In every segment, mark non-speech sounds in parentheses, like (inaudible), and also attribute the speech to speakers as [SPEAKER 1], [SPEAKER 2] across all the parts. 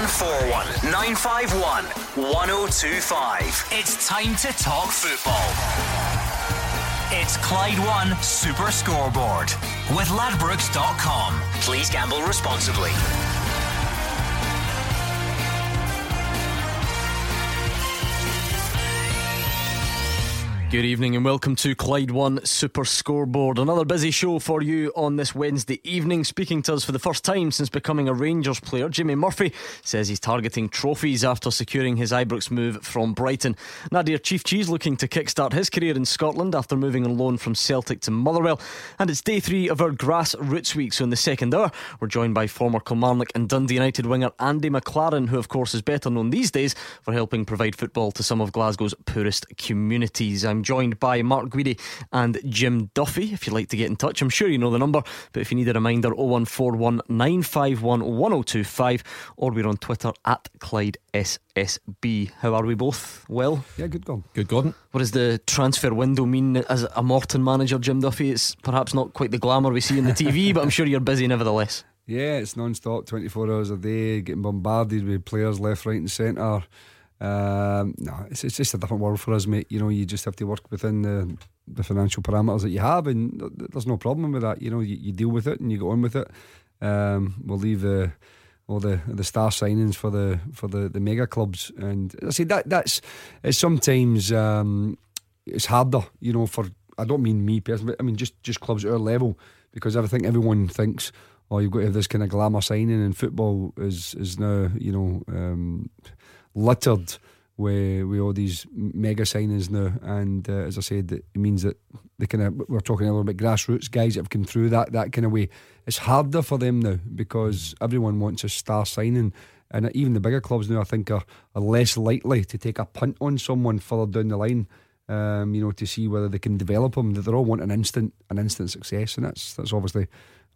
[SPEAKER 1] 0141 951 1025. It's time to talk football. It's Clyde One Super Scoreboard with Ladbrokes.com. Please gamble responsibly.
[SPEAKER 2] Good evening and welcome to Clyde One Super Scoreboard. Another busy show for you on this Wednesday evening. Speaking to us for the first time since becoming a Rangers player, Jimmy Murphy says he's targeting trophies after securing his Ibrox move from Brighton. Nadir Ciftci looking to kickstart his career in Scotland after moving on loan from Celtic to Motherwell. And it's day three of our grassroots week. So in the second hour, we're joined by former Kilmarnock and Dundee United winger Andy McLaren, who of course is better known these days for helping provide football to some of Glasgow's poorest communities. I'm joined by Mark Guidi and Jim Duffy. If you'd like to get in touch, I'm sure you know the number, but if you need a reminder, 0141 951 1025, or we're on Twitter at Clyde SSB. How are we both? Well?
[SPEAKER 3] Yeah, good Gordon.
[SPEAKER 4] Good Gordon.
[SPEAKER 2] What does the transfer window mean as a Morton manager, Jim Duffy? It's perhaps not quite the glamour we see in the TV, (laughs) but I'm sure you're busy nevertheless.
[SPEAKER 3] Yeah, it's non stop, 24 hours a day, getting bombarded with players left, right, and centre. Um, no, it's, it's just a different world for us, mate. You know, you just have to work within the, the financial parameters that you have, and there's no problem with that. You know, you, you deal with it and you go on with it. Um, we'll leave the all the the star signings for the for the, the mega clubs, and I say that that's it's sometimes um, it's harder. You know, for I don't mean me personally, I mean just just clubs at our level because I think everyone thinks. Oh, you've got to have this kind of glamour signing, and football is is now you know um, littered with with all these mega signings now. And uh, as I said, it means that the kind of we're talking a little bit grassroots guys that have come through that that kind of way. It's harder for them now because everyone wants a star signing. And even the bigger clubs now, I think, are, are less likely to take a punt on someone further down the line. Um, you know, to see whether they can develop them. That they all want an instant, an instant success, and that's that's obviously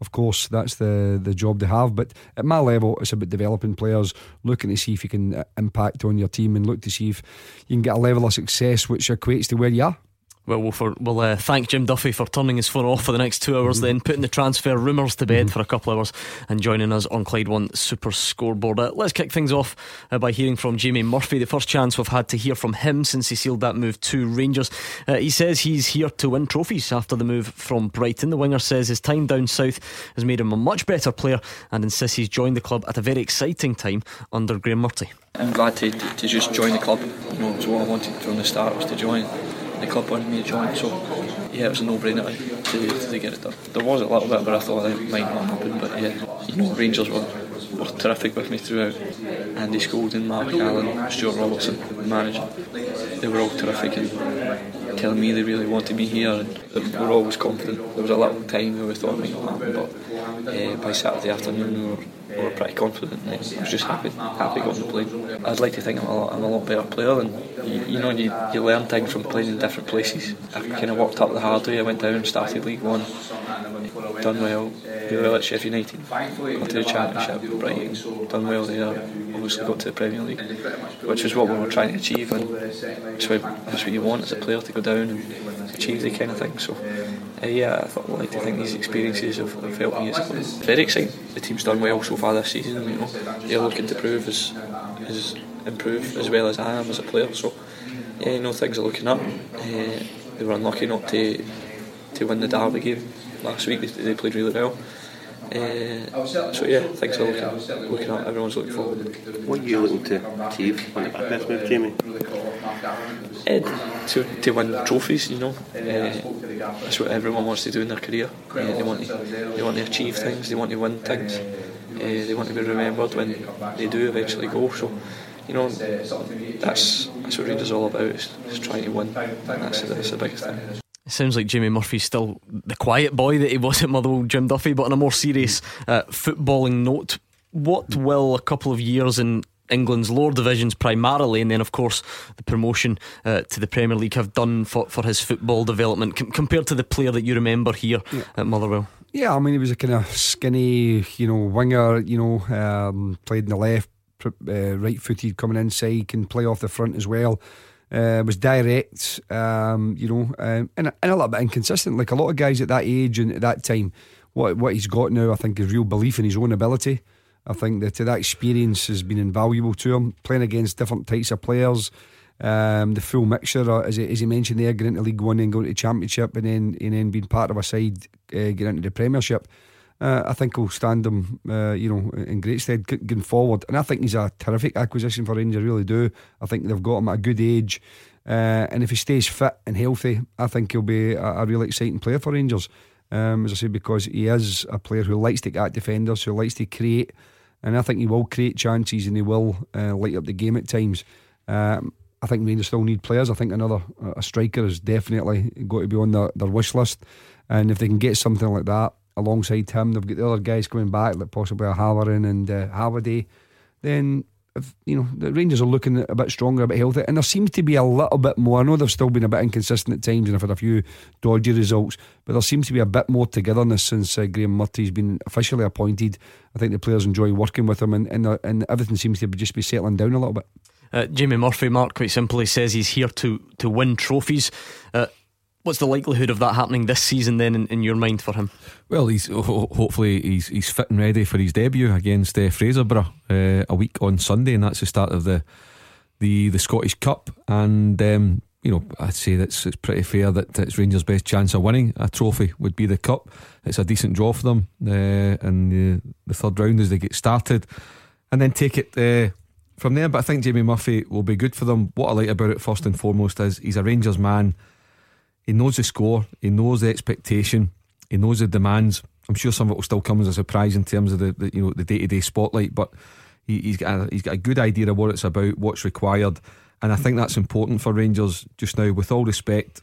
[SPEAKER 3] of course, that's the the job they have. But at my level, it's about developing players, looking to see if you can uh, impact on your team, and look to see if you can get a level of success which equates to where you are.
[SPEAKER 2] Well, we'll, for, we'll uh, thank Jim Duffy for turning his phone off for the next two hours, mm-hmm. then putting the transfer rumours to bed mm-hmm. for a couple of hours and joining us on Clyde One Super Scoreboard. Uh, let's kick things off uh, by hearing from Jamie Murphy, the first chance we've had to hear from him since he sealed that move to Rangers. Uh, he says he's here to win trophies after the move from Brighton. The winger says his time down south has made him a much better player and insists he's joined the club at a very exciting time under Graeme Murty.
[SPEAKER 5] I'm glad to, to, to just join the club. You know, it was what I wanted from the start was to join the club wanted me to join. So yeah, it was a no-brainer to, to, get it done. There was a little bit, but I thought it might not happen. But yeah, you know, Rangers were were terrific with me throughout. Andy Scoulding, Mark Allen, Stewart Robertson, the manager. They were all terrific and telling me they really wanted me here. And we were always confident. There was a little time where we thought it might not happen, but uh, by Saturday afternoon we were we were pretty confident. I was just happy, happy going to play. I'd like to think I'm a lot, I'm a lot better player, and you, you know you, you learn things from playing in different places. I kind of worked up the hard way. I went down and started League One, done well, did well at Sheffield United, got to the Championship, Brighton, done well there. Obviously got to the Premier League, which was what we were trying to achieve, and that's what, that's what you want as a player to go down and achieve the kind of thing. So uh, yeah, I thought like to think these experiences have, have helped me player. Very exciting. The team's done well so far this season. You know, they're looking to prove as improve as well as I am as a player. So yeah, you know things are looking up. Uh, they were unlucky not to to win the derby game last week. They, they played really well. Uh, so yeah, thanks for looking, looking up. Everyone's looking forward.
[SPEAKER 6] What are you looking to achieve on the this move, Jamie?
[SPEAKER 5] Uh, to, to win trophies, you know. Uh, that's what everyone wants to do in their career. Uh, they want to they want to achieve things. They want to win things. Uh, they want to be remembered when they do eventually go. So, you know, that's that's what Rangers all about. Is, is trying to win. And that's that's the biggest thing.
[SPEAKER 2] It sounds like Jimmy Murphy's still the quiet boy that he was at Motherwell, Jim Duffy. But on a more serious uh, footballing note, what will a couple of years in England's lower divisions primarily, and then of course the promotion uh, to the Premier League have done for, for his football development com- compared to the player that you remember here yeah. at Motherwell?
[SPEAKER 3] Yeah, I mean he was a kind of skinny, you know, winger. You know, um, played in the left, uh, right-footed, coming inside, can play off the front as well. Uh, was direct, um, you know, um, and, and a little bit inconsistent. Like a lot of guys at that age and at that time, what what he's got now, I think, is real belief in his own ability. I think that that experience has been invaluable to him, playing against different types of players. Um, the full mixture, uh, as, he, as he mentioned there, getting into League One and going to Championship, and then and then being part of a side, uh, getting into the Premiership. Uh, I think will stand him, uh, you know, in great stead going forward. And I think he's a terrific acquisition for Rangers. Really do. I think they've got him at a good age, uh, and if he stays fit and healthy, I think he'll be a, a really exciting player for Rangers. Um, as I say, because he is a player who likes to get at defenders, who likes to create, and I think he will create chances and he will uh, light up the game at times. Um, I think Rangers still need players. I think another a striker is definitely got to be on their, their wish list, and if they can get something like that alongside him, they've got the other guys coming back, like possibly a Halloran and uh, Halliday, then if, you know the Rangers are looking a bit stronger, a bit healthier, and there seems to be a little bit more. I know they've still been a bit inconsistent at times, and have had a few dodgy results, but there seems to be a bit more togetherness since uh, Graeme Murty's been officially appointed. I think the players enjoy working with him, and and, uh, and everything seems to be just be settling down a little bit.
[SPEAKER 2] Uh, Jamie Murphy, Mark, quite simply says he's here to to win trophies. Uh, what's the likelihood of that happening this season then, in, in your mind, for him?
[SPEAKER 4] Well, he's hopefully he's he's fit and ready for his debut against uh, Fraserburgh uh, a week on Sunday, and that's the start of the the the Scottish Cup. And um, you know, I'd say that's it's pretty fair that it's Rangers' best chance of winning a trophy would be the cup. It's a decent draw for them uh, in the, the third round as they get started, and then take it uh, from there. But I think Jamie Murphy will be good for them. What I like about it, first and foremost, is he's a Rangers man. He knows the score, he knows the expectation, he knows the demands. I'm sure some of it will still come as a surprise in terms of the, the you know the day to day spotlight, but he, he's got a, he's got a good idea of what it's about, what's required, and I think that's important for Rangers just now. With all respect,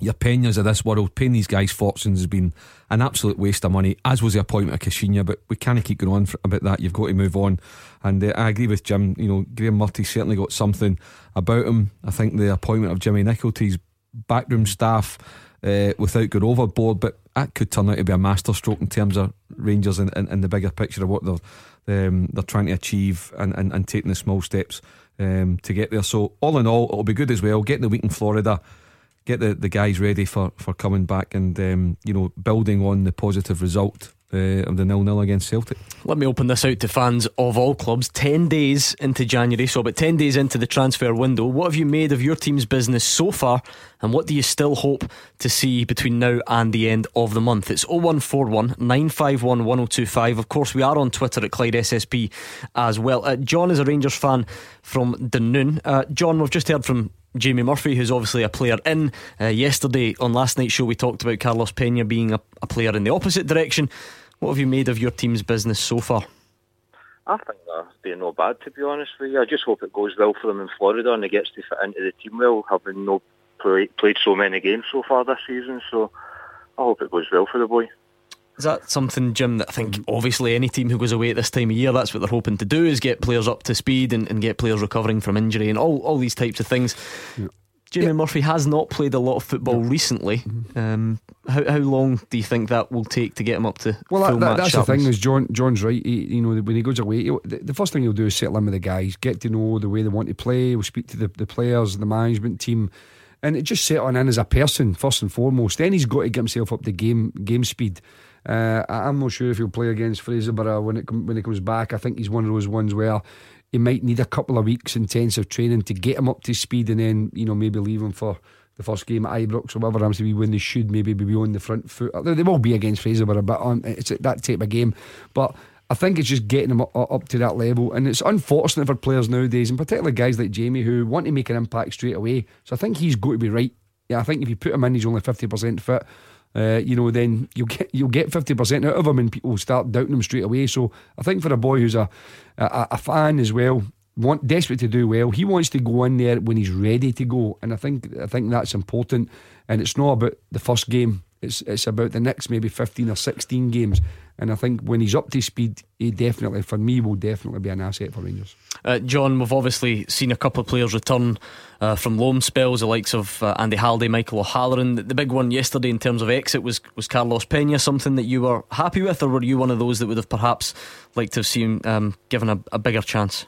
[SPEAKER 4] your Peñas of this world paying these guys fortunes has been an absolute waste of money, as was the appointment of Caixinha. But we can't keep going on for, about that. You've got to move on. And uh, I agree with Jim. You know, Graeme Murty certainly got something about him. I think the appointment of Jimmy Nicholty's backroom staff uh, without going overboard, but that could turn out to be a masterstroke in terms of Rangers in, in the bigger picture of what they're um, they're trying to achieve and, and, and taking the small steps um, to get there. So all in all, it'll be good as well. Getting the week in Florida get the, the guys ready for, for coming back and um, you know building on the positive result uh, of the nil nil against Celtic.
[SPEAKER 2] Let me open this out to fans of all clubs. Ten days into January, so about ten days into the transfer window. What have you made of your team's business so far, and what do you still hope to see between now and the end of the month? It's 0141 951 1025. Of course, we are on Twitter at Clyde SSB as well. Uh, John is a Rangers fan from Dunoon. Uh, John, we've just heard from Jamie Murphy, who's obviously a player in. Uh, yesterday on last night's show, we talked about Carlos Peña being a, a, player in the opposite direction. What have you made of your team's business so far?
[SPEAKER 7] I think they're doing no bad, to be honest with you. I just hope it goes well for them in Florida and he gets to fit into the team well, having no play, played so many games so far this season. So I hope it goes well for the boy.
[SPEAKER 2] Is that something, Jim, that I think obviously any team who goes away at this time of year, that's what they're hoping to do is get players up to speed and, and get players recovering from injury and all, all these types of things. Yeah. Jamie. Murphy has not played a lot of football yeah. recently. Mm-hmm. Um, how how long do you think that will take to get him up to?
[SPEAKER 3] Well,
[SPEAKER 2] that,
[SPEAKER 3] that, that's
[SPEAKER 2] sharpness?
[SPEAKER 3] the thing. Is John John's right. He, you know, when he goes away, he, the, the, first thing he'll do is settle in with the guys, get to know the way they want to play. We'll speak to the, the players, the management team, and it just settling in as a person first and foremost. Then he's got to get himself up to game game speed. Uh, I'm not sure if he'll play against Fraserburgh when it when he comes back. I think he's one of those ones where he might need a couple of weeks intensive training to get him up to speed, and then you know maybe leave him for the first game at Ibrox or whatever happens to be when they should maybe be on the front foot. They will be against Fraserburgh, but on it's that type of game. But I think it's just getting them up, up, to that level, and it's unfortunate for players nowadays, and particularly guys like Jamie who want to make an impact straight away. So I think he's got to be right. Yeah, I think if you put him in, he's only fifty percent fit uh, you know, then you'll get you'll get fifty percent out of him, and people start doubting him straight away. So I think for a boy who's a a, a fan as well, want desperate to do well, he wants to go in there when he's ready to go, and I think I think that's important. And it's not about the first game; it's it's about the next maybe fifteen or sixteen games. And I think when he's up to speed, he definitely, for me, will definitely be an asset for Rangers.
[SPEAKER 2] Uh, John, we've obviously seen a couple of players return uh, from loan spells, the likes of uh, Andy Halliday, Michael O'Halloran. The, big one yesterday in terms of exit was, was Carlos Peña, something that you were happy with, or were you one of those that would have perhaps liked to have seen um, given a, a bigger chance?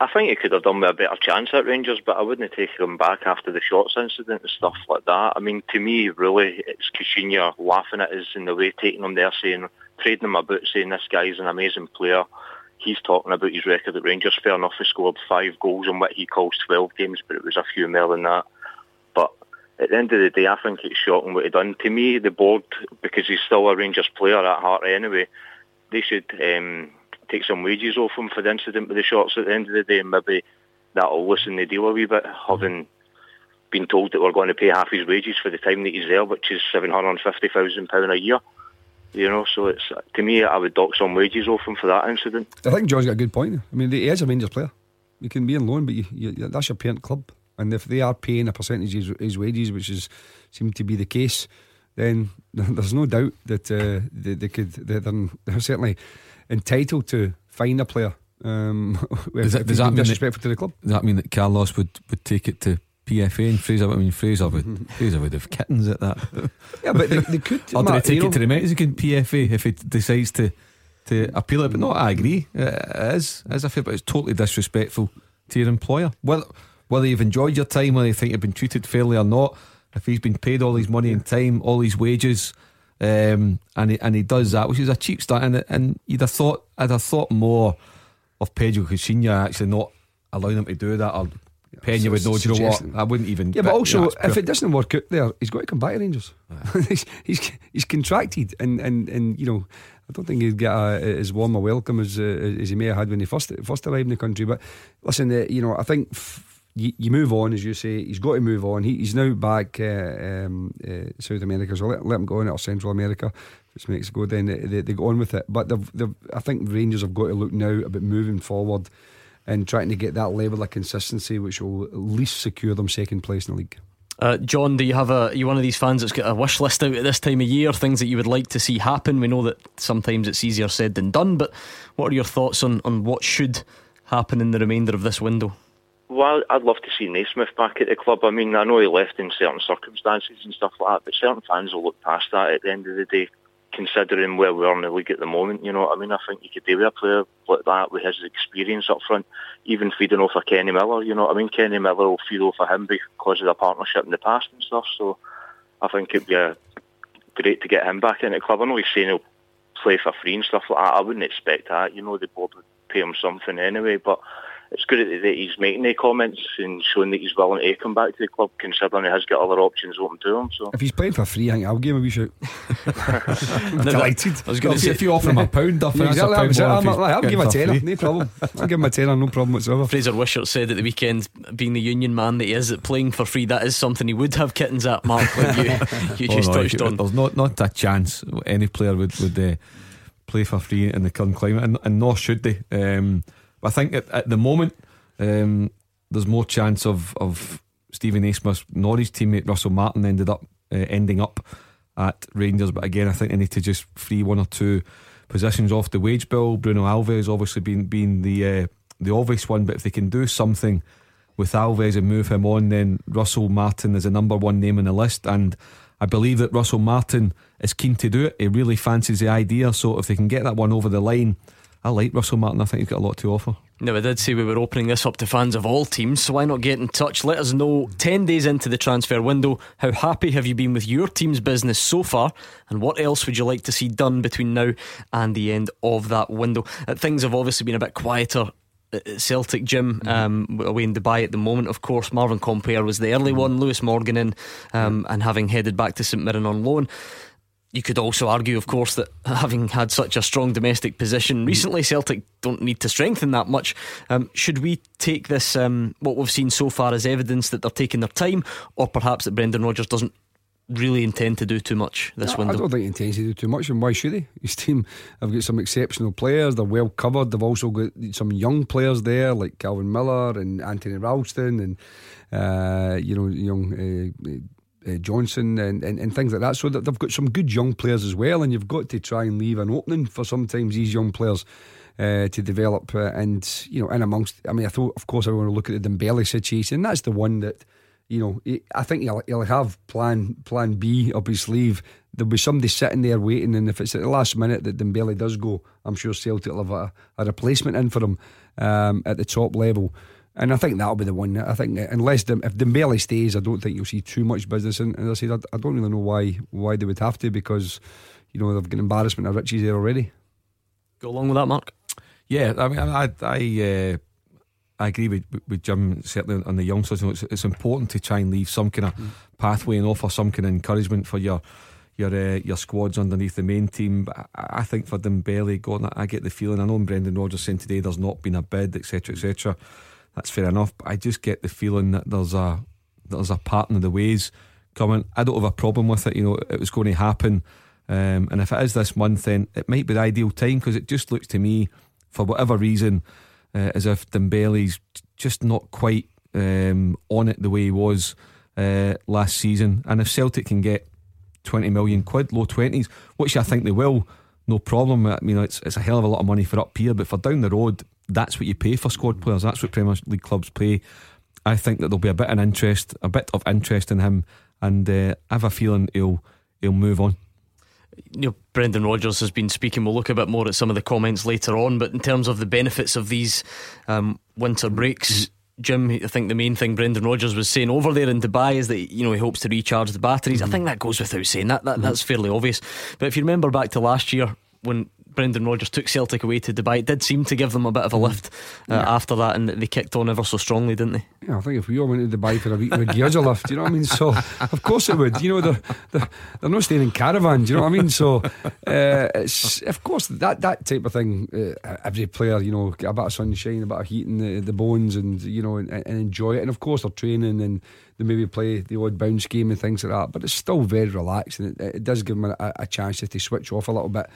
[SPEAKER 7] I think he could have done with a better chance at Rangers, but I wouldn't have taken him back after the shots incident and stuff like that. I mean, to me, really, it's Caixinha laughing at us in the way, taking him there, saying trading him about saying this guy's an amazing player. he's talking about his record at Rangers. Fair enough, he scored five goals in what he calls 12 games, but it was a few more than that. But at the end of the day, I think it's shocking what he done. To me, the board, because he's still a Rangers player at heart anyway, they should um, take some wages off him for the incident with the shots at the end of the day, and maybe that'll loosen the deal a wee bit, having been told that we're going to pay half his wages for the time that he's there, which is £750,000 a year. You know, so it's to me, I would dock some wages off him for that incident.
[SPEAKER 3] I think John's got a good point. I mean, he is a Rangers player. You can be in loan, but you, you, that's your parent club. And if they are paying a percentage of his, wages, which is seemed to be the case, then (laughs) there's no doubt that uh, they, they, could they're, certainly entitled to fine a player. Um, (laughs)
[SPEAKER 4] does that, does that mean
[SPEAKER 3] disrespectful that, to the club?
[SPEAKER 4] Does that mean that Carlos would, would take it to PFA and Fraser. I mean, Fraser would (laughs) Fraser would have kittens at that. (laughs)
[SPEAKER 3] Yeah, but they, they could.
[SPEAKER 4] or do they take it to the Mexican PFA if he decides to to appeal it? But no, I agree. It is as I feel, but it's totally disrespectful to your employer. Well, whether you've enjoyed your time, whether you think you've been treated fairly or not, if he's been paid all his money and time, all his wages. Um, and he, and he does that, which is a cheap start. And, and you'd have thought, I'd have thought more of Pedro Caixinha actually not allowing him to do that or Pen, you would know. Do you know what? I wouldn't even.
[SPEAKER 3] Yeah, but also, if it doesn't work out there, he's got to come back to Rangers. (laughs) he's, he's, he's contracted, and, and, and you know, I don't think he'd get a, as warm a welcome as uh, as he may have had when he first first arrived in the country. But listen, uh, you know, I think. F- you, you, move on, as you say. He's got to move on. He, he's now back uh, um, uh, South America, so let, let him go on or Central America. It's Mexico, then they, they, they, go on with it. But they've, they've, I think Rangers have got to look now about moving forward and trying to get that level of consistency, which will at least secure them second place in the league.
[SPEAKER 2] Uh, John, do you have a? Are you one of these fans that's got a wish list out at this time of year? Things that you would like to see happen. We know that sometimes it's easier said than done, but what are your thoughts on on what should happen in the remainder of this window?
[SPEAKER 7] Well, I'd love to see Naismith back at the club. I mean, I know he left in certain circumstances and stuff like that, but certain fans will look past that at the end of the day considering where we are in the league at the moment. You know what I mean? I think you could do with a player like that with his experience up front, even feeding off of Kenny Miller. You know what I mean? Kenny Miller will feed off of him because of the partnership in the past and stuff. So I think it'd be a, great to get him back in the club. I know he's saying he'll play for free and stuff like that. I wouldn't expect that. You know, the board would pay him something anyway, but it's good that he's making the comments and showing that he's willing to come back to the club, considering he has got other options open to him. So
[SPEAKER 3] if he's playing for free, I think I'll give him a wee shout. (laughs) delighted.
[SPEAKER 4] I was going to say if you offer him a pound, yeah, exactly,
[SPEAKER 3] pound I'll, I'll, I'll give him a tenner, no problem. I'll give him a tenner, no problem whatsoever.
[SPEAKER 2] Fraser Wishart said at the weekend, being the union man that he is, that playing for free that is something he would have kittens at. Mark, like you, (laughs) you oh, just no, touched on.
[SPEAKER 4] There's not not a chance any player would would uh, play for free in the current climate, and, and nor should they. Um, I think at, at the moment um, there's more chance of of Steven Naismith nor his teammate Russell Martin ended up uh, ending up at Rangers. But again, I think they need to just free one or two positions off the wage bill. Bruno Alves obviously being being the uh, the obvious one, but if they can do something with Alves and move him on, then Russell Martin is a number one name on the list, and I believe that Russell Martin is keen to do it. He really fancies the idea, so if they can get that one over the line, I like Russell Martin. I think he's got a lot to offer.
[SPEAKER 2] Now, I did say we were opening this up to fans of all teams, so why not get in touch? Let us know 10 days into the transfer window how happy have you been with your team's business so far, and what else would you like to see done between now and the end of that window? Uh, things have obviously been a bit quieter at Celtic Jim mm-hmm. um, away in Dubai at the moment. Of course, Marvin Compper was the early mm-hmm. one, Lewis Morgan in, um, and having headed back to St Mirren on loan. You could also argue, of course, that having had such a strong domestic position recently, Celtic don't need to strengthen that much. Um, should we take this, um, what we've seen so far, as evidence that they're taking their time, or perhaps that Brendan Rodgers doesn't really intend to do too much this
[SPEAKER 3] no,
[SPEAKER 2] window?
[SPEAKER 3] I don't think he intends to do too much, and why should he? His team have got some exceptional players, they're well covered. They've also got some young players there, like Calvin Miller and Anthony Ralston, and uh, you know, young. Uh, uh, Johnson and, and, and, things like that. So that they've got some good young players as well, and you've got to try and leave an opening for sometimes these young players. Uh, to develop uh, and you know in amongst I mean I thought of course I want to look at the Dembele situation that's the one that you know I think he'll, he'll have plan plan B up his sleeve there'll be somebody sitting there waiting and if it's at the last minute that Dembele does go I'm sure Celtic will have a, a replacement in for him um, at the top level and I think that'll be the one. I think unless the, if Dembele stays, I don't think you'll see too much business. And as I said, I, I, don't really know why why they would have to because you know they've got embarrassment of riches there already.
[SPEAKER 2] Go along with that, Mark.
[SPEAKER 4] Yeah, I mean, I I, uh, I agree with with Jim certainly on the youngsters. It's, it's important to try and leave some kind of mm. pathway and offer some kind of encouragement for your your uh, your squads underneath the main team. But I, I think for Dembele, God, I get the feeling. I know Brendan Rodgers saying today there's not been a bid, etc., etc. That's fair enough. But I just get the feeling that there's a there's a pattern of the ways coming. I don't have a problem with it. You know, it was going to happen. Um, and if it is this month, then it might be the ideal time because it just looks to me, for whatever reason, uh, as if Dembele's just not quite um, on it the way he was uh, last season. And if Celtic can get 20 million quid, low 20s, which I think they will, no problem. I mean, it's, it's a hell of a lot of money for up here, but for down the road, that's what you pay for squad players. That's what Premier League clubs pay. I think that there'll be a bit of interest, a bit of interest in him, and uh, I have a feeling he'll he'll move on.
[SPEAKER 2] You know, Brendan Rodgers has been speaking. We'll look a bit more at some of the comments later on, but in terms of the benefits of these um, winter breaks. Jim, I think the main thing Brendan Rodgers was saying over there in Dubai is that you know he hopes to recharge the batteries. Mm. I think that goes without saying. That, that mm. that's fairly obvious. But if you remember back to last year when Brendan Rodgers took Celtic away to Dubai, it did seem to give them a bit of a mm. lift uh, yeah. after that, and they kicked on ever so strongly, didn't they?
[SPEAKER 3] Yeah, I think if we all went to Dubai for a week, we'd give us a lift. You know what I mean? So, of course it would. You know, they're they're, they're not staying in caravans. You know what I mean? So, uh, it's of course that that type of thing. Uh, every player, you know, get a bit of sunshine, a bit of heat in the, the bones, and you know, and, and enjoy it. And of course, they're training and they maybe play the odd bounce game and things like that. But it's still very relaxed, and it, it does give them a, a chance to switch off a little bit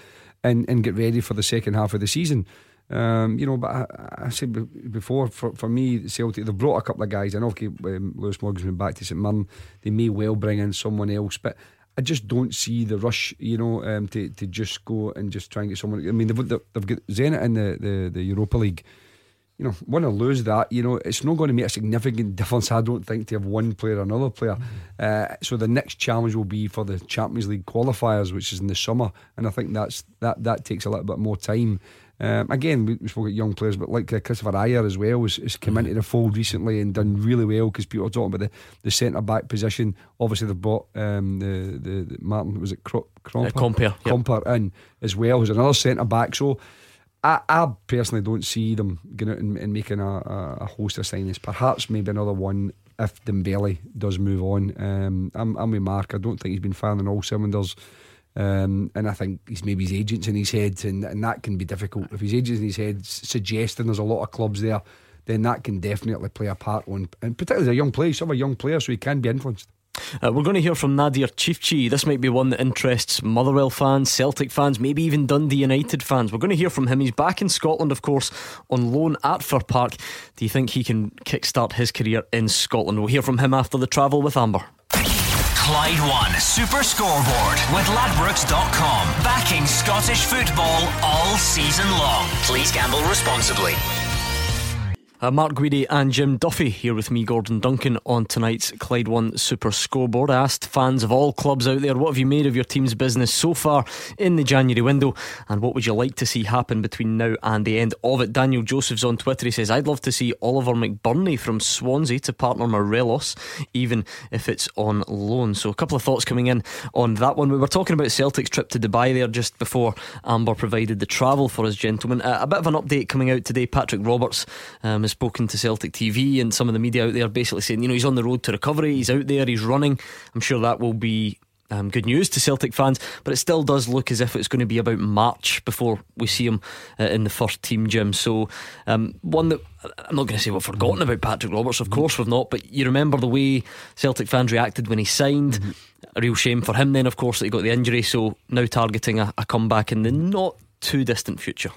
[SPEAKER 3] and, and get ready for the second half of the season. Um, you know, but I, I, said before, for, for me, Celtic, they've brought a couple of guys. I know okay, um, Lewis Morgan's been back to St Mirren. They may well bring in someone else, but I just don't see the rush, you know, um, to, to just go and just try and get someone. I mean, they've, they've got Zenit in the, the, the Europa League you know, want to lose that, you know, it's not going to make a significant difference, I don't think, to have one player or another player. Mm-hmm. Uh, so the next challenge will be for the Champions League qualifiers, which is in the summer, and I think that's that that takes a little bit more time. Um, again, we, we spoke about young players, but like uh, Kristoffer Ajer as well has, has come mm-hmm. into the fold recently and done really well because people are talking about the, the centre back position. Obviously, they've bought um, the, the, the Martin was it Cro-
[SPEAKER 2] Kromper, uh, Compper
[SPEAKER 3] yep. in as well, who's another centre back. So I, I personally don't see them going out and, and making a, a, a, host of signings. Perhaps maybe another one if Dembele does move on. Um, I'm, I'm with Mark. I don't think he's been firing all cylinders. Um, and I think he's maybe his agents in his head, and, and that can be difficult. If his agents in his head suggesting there's a lot of clubs there, then that can definitely play a part on, and particularly as a young player, he's a young player, so he can be influenced.
[SPEAKER 2] Uh, we're going to hear from Nadir Ciftci. This might be one that interests Motherwell fans, Celtic fans, maybe even Dundee United fans. We're going to hear from him. He's back in Scotland, of course, on loan at Fir Park. Do you think he can kickstart his career in Scotland? We'll hear from him after the travel with Amber.
[SPEAKER 1] Clyde One Super Scoreboard with Ladbrokes.com. Backing Scottish football all season long. Please gamble responsibly.
[SPEAKER 2] Uh, Mark Guidi and Jim Duffy here with me, Gordon Duncan, on tonight's Clyde One Super Scoreboard. I asked fans of all clubs out there, what have you made of your team's business so far in the January window, and what would you like to see happen between now and the end of it? Daniel Joseph's on Twitter. He says, I'd love to see Oliver McBurnie from Swansea to partner Morelos, even if it's on loan. So, a couple of thoughts coming in on that one. We were talking about Celtic's trip to Dubai there just before Amber provided the travel for us, gentlemen. Uh, a bit of an update coming out today. Patrick Roberts um, has spoken to Celtic TV and some of the media out there basically saying, you know, he's on the road to recovery, he's out there, he's running. I'm sure that will be um, good news to Celtic fans, but it still does look as if it's going to be about March before we see him uh, in the first team, Jim. So, um, one that I'm not going to say we've forgotten about Patrick Roberts, of course we've not, but you remember the way Celtic fans reacted when he signed. Mm-hmm. A real shame for him, then, of course, that he got the injury. So, now targeting a, a comeback in the not too distant future.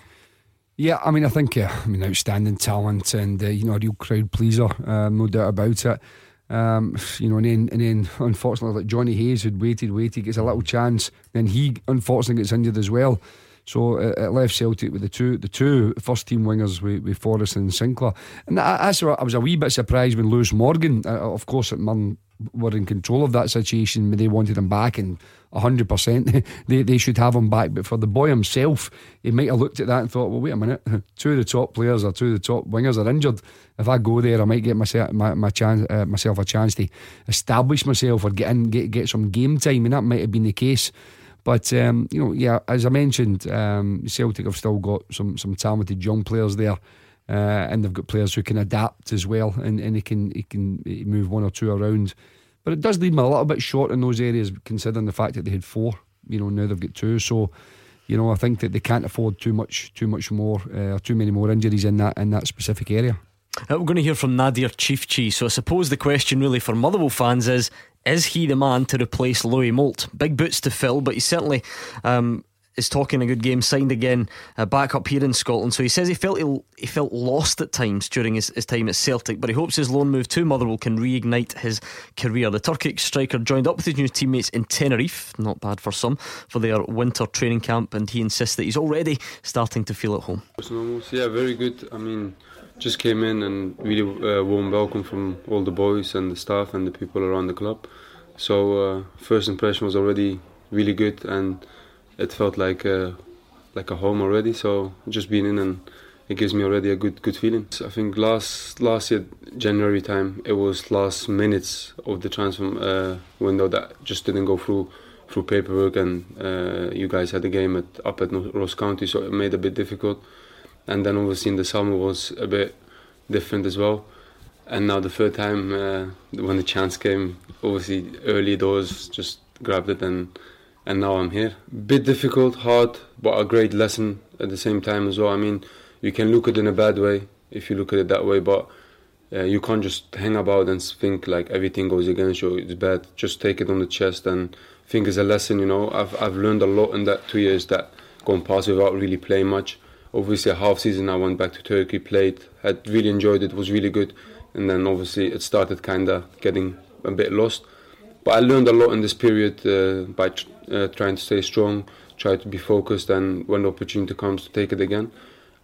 [SPEAKER 3] Yeah, I mean, I think, uh, I mean, outstanding talent and, uh, you know, a real crowd pleaser, um, no doubt about it. Um, you know, and then, and then unfortunately, like Jonny Hayes, who'd waited, waited, gets a little chance, then he unfortunately gets injured as well. So it, it left Celtic with the two the two first team wingers with, with Forrest and Sinclair. And I, I, I was a wee bit surprised when Lewis Morgan, uh, of course, St Mirren were in control of that situation. They wanted him back, and hundred percent (laughs) they they should have him back. But for the boy himself, he might have looked at that and thought, well, wait a minute, (laughs) two of the top players or two of the top wingers are injured. If I go there, I might get myself my, my chance uh, myself a chance to establish myself or get in get get some game time, and that might have been the case. But um, you know, yeah, as I mentioned, um, Celtic have still got some some talented young players there. Uh, and they've got players who can adapt as well, and, and he can he can move one or two around. But it does leave them a little bit short in those areas, considering the fact that they had four. You know, now they've got two. So, you know, I think that they can't afford too much, too much more, uh, too many more injuries in that in that specific area.
[SPEAKER 2] Uh, we're going to hear from Nadir Ciftci. So I suppose the question really for Motherwell fans is is he the man to replace Louis Moult? Big boots to fill, but he certainly um, is talking a good game. Signed again uh, back up here in Scotland. So he says he felt he, he felt lost at times during his, his, time at Celtic, but he hopes his loan move to Motherwell can reignite his career. The Turkic striker joined up with his new teammates in Tenerife, not bad for some, for their winter training camp, and he insists that he's already starting to feel at home.
[SPEAKER 8] Yeah, very good. I mean just came in and really uh, warm welcome from all the boys and the staff and the people around the club. So uh, first impression was already really good and it felt like a, like a home already. So just being in and it gives me already a good good feeling. I think last last year January time it was last minutes of the transfer uh, window that just didn't go through through paperwork and uh, you guys had a game at, up at Ross County so it made it a bit difficult and then obviously in the summer was a bit different as well. And now the third time uh, when the chance came, obviously early doors just grabbed it and and now I'm here. Bit difficult, hard, but a great lesson at the same time as well. I mean, you can look at it in a bad way if you look at it that way, but uh, you can't just hang about and think like everything goes against you. It's bad. Just take it on the chest and think it's a lesson. You know, I've I've learned a lot in that two years that gone past without really playing much obviously a half season I went back to Turkey, played, had really enjoyed it, was really good, and then obviously it started kind of getting a bit lost. But I learned a lot in this period uh, by tr- uh, trying to stay strong, try to be focused, and when the opportunity comes to take it again,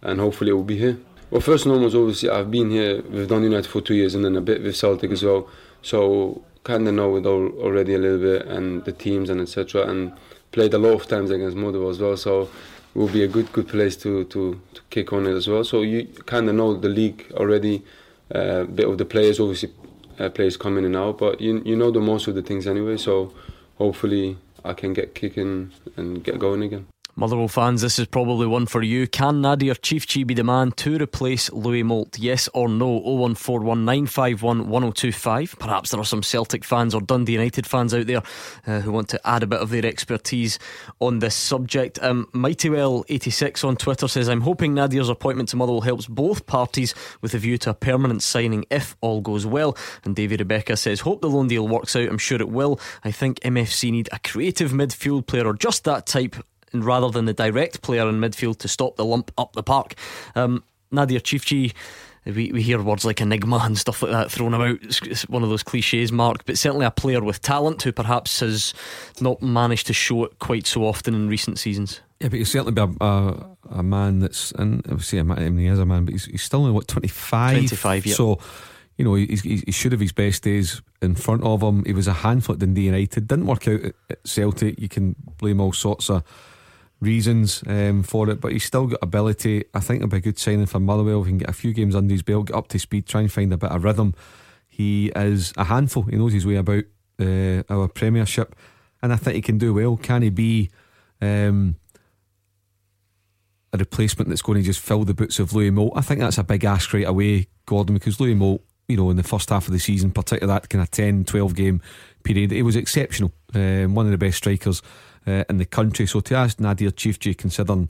[SPEAKER 8] and hopefully it will be here. Well, first and foremost, obviously I've been here with Dundee United for two years, and then a bit with Celtic as well, so kind of know it all already a little bit, and the teams and etc. And played a lot of times against Motherwell as well, so will be a good good place to, to, to kick on it as well. So you kind of know the league already, a uh, bit of the players, obviously uh, players coming in and out, but you you know the most of the things anyway. So hopefully I can get kicking and get going again.
[SPEAKER 2] Motherwell fans, this is probably one for you. Can Nadir Ciftci be the man to replace Louis Moult? Yes or no? 01419511025. Perhaps there are some Celtic fans or Dundee United fans out there uh, who want to add a bit of their expertise on this subject. Um, Mightywell86 on Twitter says, I'm hoping Nadir's appointment to Motherwell helps both parties with a view to a permanent signing if all goes well. And Davy Rebecca says, Hope the loan deal works out. I'm sure it will. I think MFC need a creative midfield player or just that type and rather than the direct player in midfield to stop the lump up the park. Um, Nadir Ciftci. We, we hear words like enigma and stuff like that thrown about. It's one of those cliches, Mark, but certainly a player with talent who perhaps has not managed to show it quite so often in recent seasons.
[SPEAKER 4] Yeah, but he's certainly be a, a, a man that's, and obviously, I mean, he is a man, but he's, he's still only, what, 25?
[SPEAKER 2] 25, yeah.
[SPEAKER 4] So, you know, he, he should have his best days in front of him. He was a handful at Dundee United, didn't work out at Celtic. You can blame all sorts of reasons um, for it, but he's still got ability. I think it'll be a good signing for Motherwell. He can get a few games under his belt, get up to speed, try and find a bit of rhythm. He is a handful. He knows his way about uh, our Premiership, and I think he can do well. Can he be um, a replacement that's going to just fill the boots of Louis Moult? I think that's a big ask right away, Gordon, because Louis Moult, you know, in the first half of the season, particularly that kind of 10, 12 game period, he was exceptional. Um, one of the best strikers uh, in the country. So to ask Nadir Ciftci, considering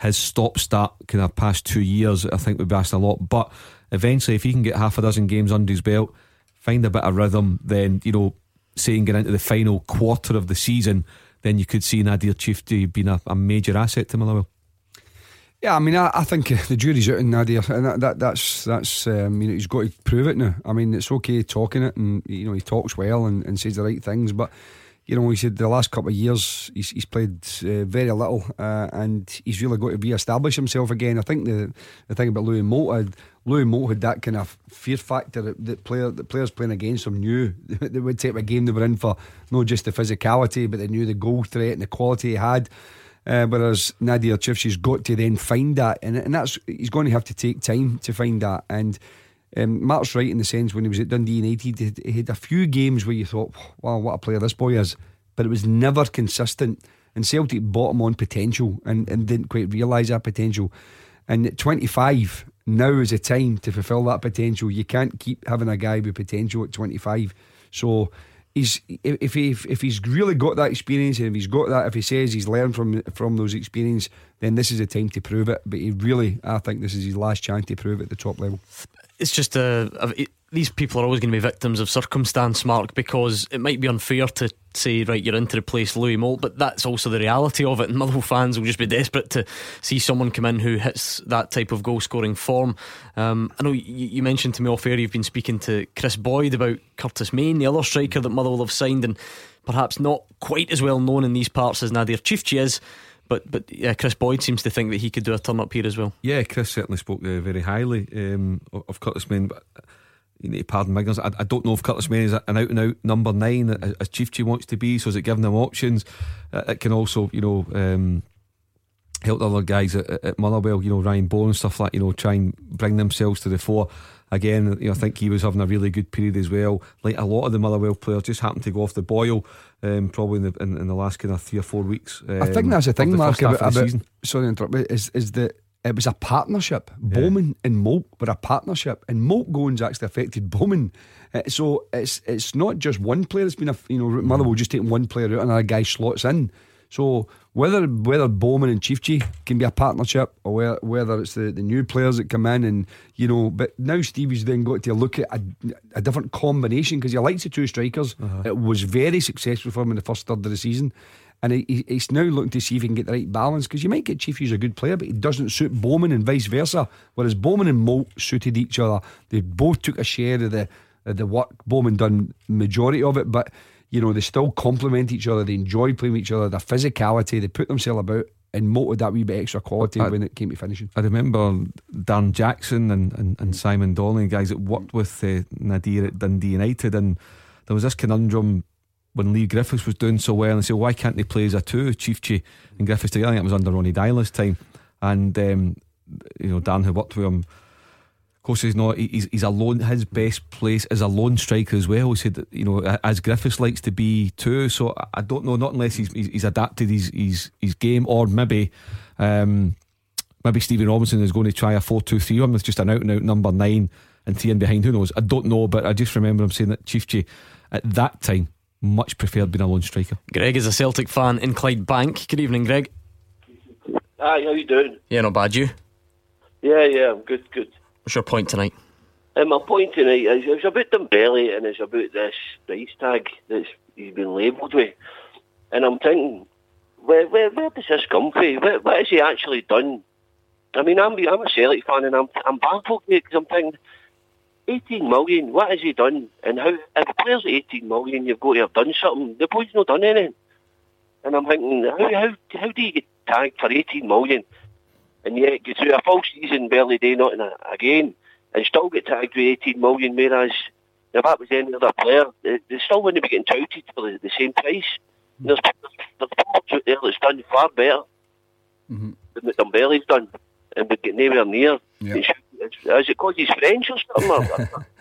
[SPEAKER 4] his stop start kind of past two years, I think would be asked a lot. But eventually, if he can get half a dozen games under his belt, find a bit of rhythm, then, you know, saying get into the final quarter of the season, then you could see Nadir Ciftci being a, a major asset to Motherwell.
[SPEAKER 3] Yeah, I mean, I, I think the jury's out on Nadir, and that, that that's that's um, you know he's got to prove it now. I mean, it's okay talking it, and you know he talks well and, and says the right things, but you know, he said the last couple of years he's, he's played uh, very little uh, and he's really got to re-establish himself again. I think the the thing about Louis Moult had Louis Moult had that kind of fear factor that, that player the players playing against him knew (laughs) they would take a game they were in for not just the physicality but they knew the goal threat and the quality he had. Uh, whereas Nadir Ciftci's got to then find that, and, and that's he's going to have to take time to find that. And um, Mark's right in the sense when he was at Dundee United, he, he had a few games where you thought, wow, what a player this boy is. But it was never consistent. and Celtic bought him on potential and, and didn't quite realise that potential. And at 25, now is the time to fulfil that potential. You can't keep having a guy with potential at 25. So he's if he if he's really got that experience and if he's got that if he says he's learned from from those experiences, then this is the time to prove it. But he really, I think this is his last chance to prove it at the top level.
[SPEAKER 2] It's just a, a these people are always going to be victims of circumstance, Mark, because it might be unfair to say, right, you're in to replace Louis Moult, but that's also the reality of it. And Motherwell fans will just be desperate to see someone come in who hits that type of goal scoring form. Um, I know you, you, mentioned to me off air you've been speaking to Kris Boyd about Curtis Main, the other striker that Motherwell have signed, and perhaps not quite as well known in these parts as Nadir Ciftci is. But but yeah, Kris Boyd seems to think that he could do a turn up here as well.
[SPEAKER 4] Yeah, Kris certainly spoke uh, very highly um, of Curtis Main, but you need to pardon my. I, I, don't know if Curtis Main is an out and out number nine as Ciftci wants to be. So is it giving them options? Uh, it can also, you know, um, help the other guys at, at Motherwell, you know, Ryan Bowman and stuff like, you know, try and bring themselves to the fore. Again, you know, I think he was having a really good period as well. Like a lot of the Motherwell players just happened to go off the boil, um, probably in the in, in, the last kind of three or four weeks. Um,
[SPEAKER 3] I think um, that's the thing, the Mark, about, about sorry interrupt, is is that it was a partnership. Yeah. Bowman and Moult were a partnership, and Moult goings actually affected Bowman. Uh, so it's it's not just one player that's been a you know mother Motherwell just taking one player out and another guy slots in. So whether whether Bowman and Ciftci can be a partnership or whether, whether it's the, the new players that come in and you know, but now Stevie's then got to look at a, a different combination because he likes the two strikers. Uh-huh. It was very successful for him in the first third of the season. And he, he's now looking to see if he can get the right balance because you might get Ciftci a good player, but he doesn't suit Bowman and vice versa. Whereas Bowman and Moult suited each other. They both took a share of the of the work. Bowman done majority of it, but you know they still complement each other. They enjoy playing with each other. Their physicality, they put themselves about and moted that wee bit extra quality I, when it came to finishing.
[SPEAKER 4] I remember Dan Jackson and, and, and Simon Donnelly, guys that worked with uh, Nadir at Dundee United, and there was this conundrum when Leigh Griffiths was doing so well and say, why can't they play as a two, Ciftci and Griffiths together? I think it was under Ronny Deila's time. And, um, you know, Dan who worked with him, of course, he's not, he's, he's a lone, his best place is a lone striker as well. He said that, you know, as Griffiths likes to be too. So I don't know, not unless he's, he's adapted his, his, his game or maybe, um, maybe Stephen Robinson is going to try a 4 2 3 1 with just an out and out number nine and three in behind. Who knows? I don't know, but I just remember him saying that Ciftci at that time much preferred being a lone striker.
[SPEAKER 2] Greg is a Celtic fan in Clydebank. Good evening, Greg.
[SPEAKER 9] Hi, how you doing?
[SPEAKER 2] Yeah, not bad. You?
[SPEAKER 9] Yeah, yeah, I'm good, good.
[SPEAKER 2] What's your point tonight?
[SPEAKER 9] And my point tonight is it's about Dembele and it's about this price tag that he's been labelled with. And I'm thinking, where, where, where does this come from? What, what has he actually done? I mean, I'm, I'm a Celtic fan and I'm, I'm baffled because I'm thinking, 18 million, what has he done? And how, if a player's 18 million, you've got to have done something. The boy's not done anything. And I'm thinking, how, how, how do you get tagged for 18 million? And yet get through a full season, barely day nothing again, and still get tagged with 18 million, whereas if that was any other player, they, they still wouldn't be getting touted for the, the same price. There's, there's players out there that's done far better mm-hmm. than what Dembele's done, and we get nowhere near. Yeah. Is it because he's French or something? (laughs)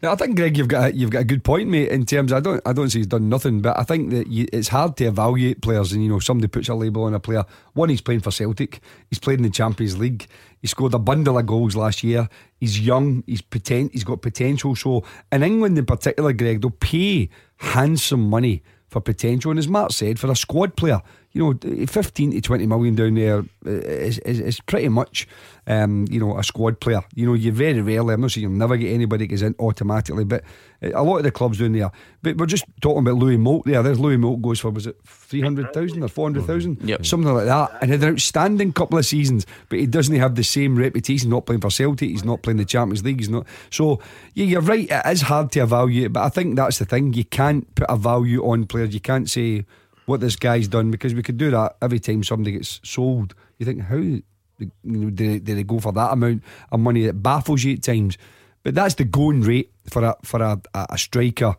[SPEAKER 3] I think Greg, you've got a, you've got a good point, mate. In terms, I don't I don't say he's done nothing, but I think that you, it's hard to evaluate players. And you know, somebody puts a label on a player. One, he's playing for Celtic. He's played in the Champions League. He scored a bundle of goals last year. He's young. He's potent. He's got potential. So in England, in particular, Greg, they'll pay handsome money for potential. And as Mark said, for a squad player, you know, 15 to 20 million down there is, is, is pretty much, um, you know, a squad player. You know, you very rarely, I'm not saying you'll never get anybody that goes in automatically, but a lot of the clubs down there. But we're just talking about Louis Moult there. There's Louis Moult goes for, was it 300,000 or 400,000?
[SPEAKER 2] Yep.
[SPEAKER 3] Something like that. And had an outstanding couple of seasons, but he doesn't have the same reputation, not playing for Celtic, he's not playing the Champions League, he's not. So, yeah, you're right, it is hard to evaluate, but I think that's the thing. You can't put a value on players. You can't say, what this guy's done because we could do that every time somebody gets sold. You think how do, they, they go for that amount of money? It baffles you at times, but that's the going rate for a for a, a striker.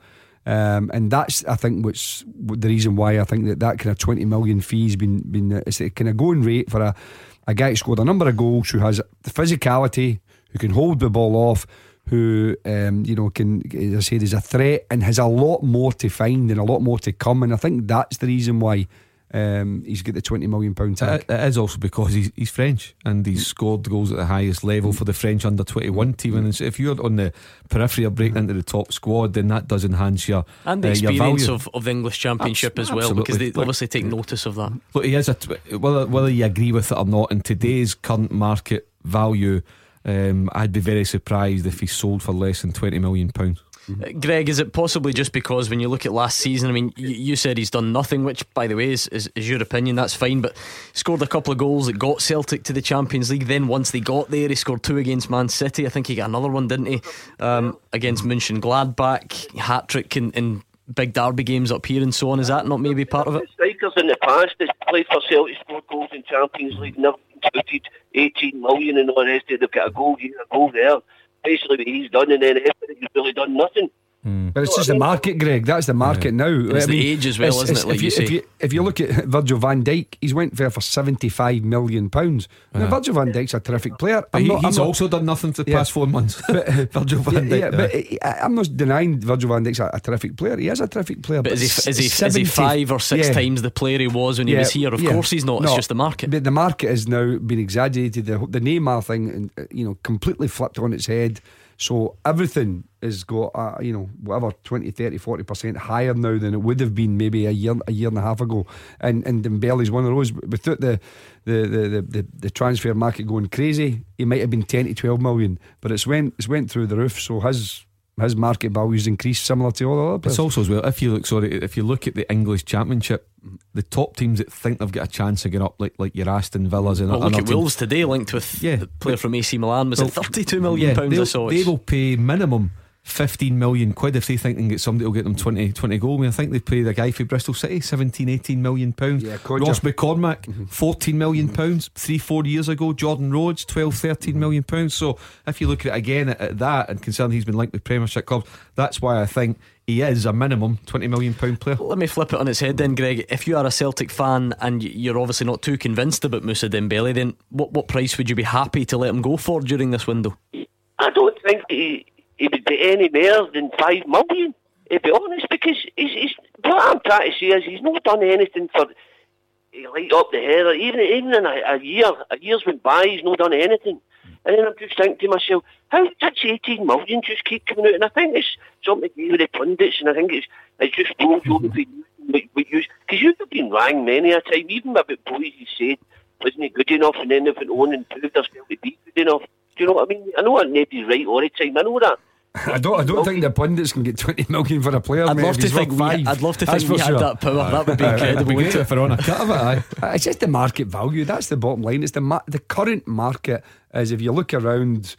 [SPEAKER 3] Um, and that's I think what's the reason why I think that that kind of twenty million fees been been it's a kind of going rate for a a guy who scored a number of goals who has the physicality, who can hold the ball off, who um, you know can, as I said, is a threat and has a lot more to find and a lot more to come. And I think that's the reason why um, he's got the twenty million pound tag.
[SPEAKER 4] It, it is also because he's he's French and he's scored goals at the highest level for the French under twenty one team. And if you're on the periphery of breaking into the top squad, then that does enhance your
[SPEAKER 2] and the
[SPEAKER 4] uh, your
[SPEAKER 2] experience
[SPEAKER 4] value.
[SPEAKER 2] of, of the English Championship
[SPEAKER 4] Abs-
[SPEAKER 2] as well, because they
[SPEAKER 4] absolutely.
[SPEAKER 2] obviously take notice of that.
[SPEAKER 4] Look, he is a tw- whether whether you agree with it or not. In today's current market value, um, I'd be very surprised if he sold for less than twenty million pounds.
[SPEAKER 2] Uh, Greg, is it possibly just because when you look at last season, I mean, you, you said he's done nothing, which, by the way, is, is, is your opinion, that's fine, but scored a couple of goals that got Celtic to the Champions League. Then, once they got there, he scored two against Man City. I think he got another one, didn't he? Um, against Mönchengladbach, hat trick in, in big derby games up here and so on. Is that not maybe part of it?
[SPEAKER 9] Strikers in the past that played for Celtic, scored goals in Champions League, never contributed 18 million and all the rest of it. They've got a goal here, a goal there. Basically, what he's done, and then after really done nothing.
[SPEAKER 3] But it's just the market, Greg. That's the market now.
[SPEAKER 2] It's the age as well, isn't it, like
[SPEAKER 3] if
[SPEAKER 2] you say?
[SPEAKER 3] If you, if you look at Virgil van Dijk, he's went there for seventy-five million pounds. Now,
[SPEAKER 4] Uh-huh.
[SPEAKER 3] Virgil van Dijk's a terrific player.
[SPEAKER 4] But
[SPEAKER 3] I'm
[SPEAKER 4] he,
[SPEAKER 3] not- I'm
[SPEAKER 4] he's
[SPEAKER 3] not-
[SPEAKER 4] also done nothing for the
[SPEAKER 3] Yeah.
[SPEAKER 4] past four months. (laughs)
[SPEAKER 3] But, (laughs)
[SPEAKER 4] Virgil van
[SPEAKER 3] yeah,
[SPEAKER 4] Dijk.
[SPEAKER 3] yeah, but I- I'm not denying Virgil van Dijk's a, a terrific player. He is a terrific player.
[SPEAKER 2] But is he, is, he, is he five or six
[SPEAKER 3] yeah.
[SPEAKER 2] times the player he was when he
[SPEAKER 3] Yeah,
[SPEAKER 2] was here? Of
[SPEAKER 3] yeah.
[SPEAKER 2] course he's not. It's just the market.
[SPEAKER 3] But the market has now been exaggerated. The, the Neymar thing, uh, you know, completely flipped on its head. So everything has got, uh, you know, whatever 20, 30, 40% higher now than it would have been maybe a year, a year and a half ago. And and Dembele's one of those. Without the the, the, the, the, the transfer market going crazy, he might have been 10 to 12 million. But it's went it's went through the roof. So his his market value's increased similar to all the other players.
[SPEAKER 4] It's also as well if you look sorry if you look at the English Championship, the top teams that think they've got a chance of getting up like like your Aston Villas and
[SPEAKER 2] Well, look
[SPEAKER 4] and
[SPEAKER 2] at
[SPEAKER 4] other teams,
[SPEAKER 2] Wolves today, linked with
[SPEAKER 4] Yeah.
[SPEAKER 2] the player from AC Milan. Was
[SPEAKER 4] Well,
[SPEAKER 2] it 32 million pounds? I
[SPEAKER 4] they'll-
[SPEAKER 2] saw.
[SPEAKER 4] They will pay minimum 15 million quid if they think they can get somebody who'll get them 20, 20 goal. I mean, I think they paid a guy for Bristol City 17, 18 million pounds.
[SPEAKER 3] Yeah, Kodjia.
[SPEAKER 4] Ross McCormack, mm-hmm. 14 million mm-hmm. pounds three, four years ago. Jordan Rhodes, 12, 13 mm-hmm. million pounds. So if you look at it again at, at that and considering he's been linked with Premiership clubs, that's why I think he is a minimum 20 million pound player.
[SPEAKER 2] Let me flip it on its head then, Greg. If you are a Celtic fan and you're obviously not too convinced about Moussa Dembele, then what, what price would you be happy to let him go for during this window?
[SPEAKER 9] I don't think he, he would be any more than five million, to be honest, because he's, he's, what I'm trying to say is he's not done anything for he light up the header. Even even in a, a year, a year's went by, he's not done anything. And then I'm just thinking to myself, how does 18 million just keep coming out? And I think it's something to do with the pundits, and I think it's it's just rolls over for you. Because you've been rang many a time, even about boys you said wasn't he good enough, and then they went on and proved themselves to be good enough. Do you know what I mean? I know that nobody's right all the time. I know that. (laughs)
[SPEAKER 3] I don't. I don't think the pundits can get twenty million for a player.
[SPEAKER 2] I'd
[SPEAKER 3] mate,
[SPEAKER 2] love to think we,
[SPEAKER 3] five.
[SPEAKER 2] I'd love to
[SPEAKER 3] That's
[SPEAKER 2] think we
[SPEAKER 3] for
[SPEAKER 2] had that power. That would be incredible.
[SPEAKER 4] We
[SPEAKER 2] wouldn't
[SPEAKER 4] get
[SPEAKER 2] it?
[SPEAKER 4] we're on a cut of it, aye. (laughs)
[SPEAKER 3] It's just the market value. That's the bottom line. It's the ma- the current market. Is if you look around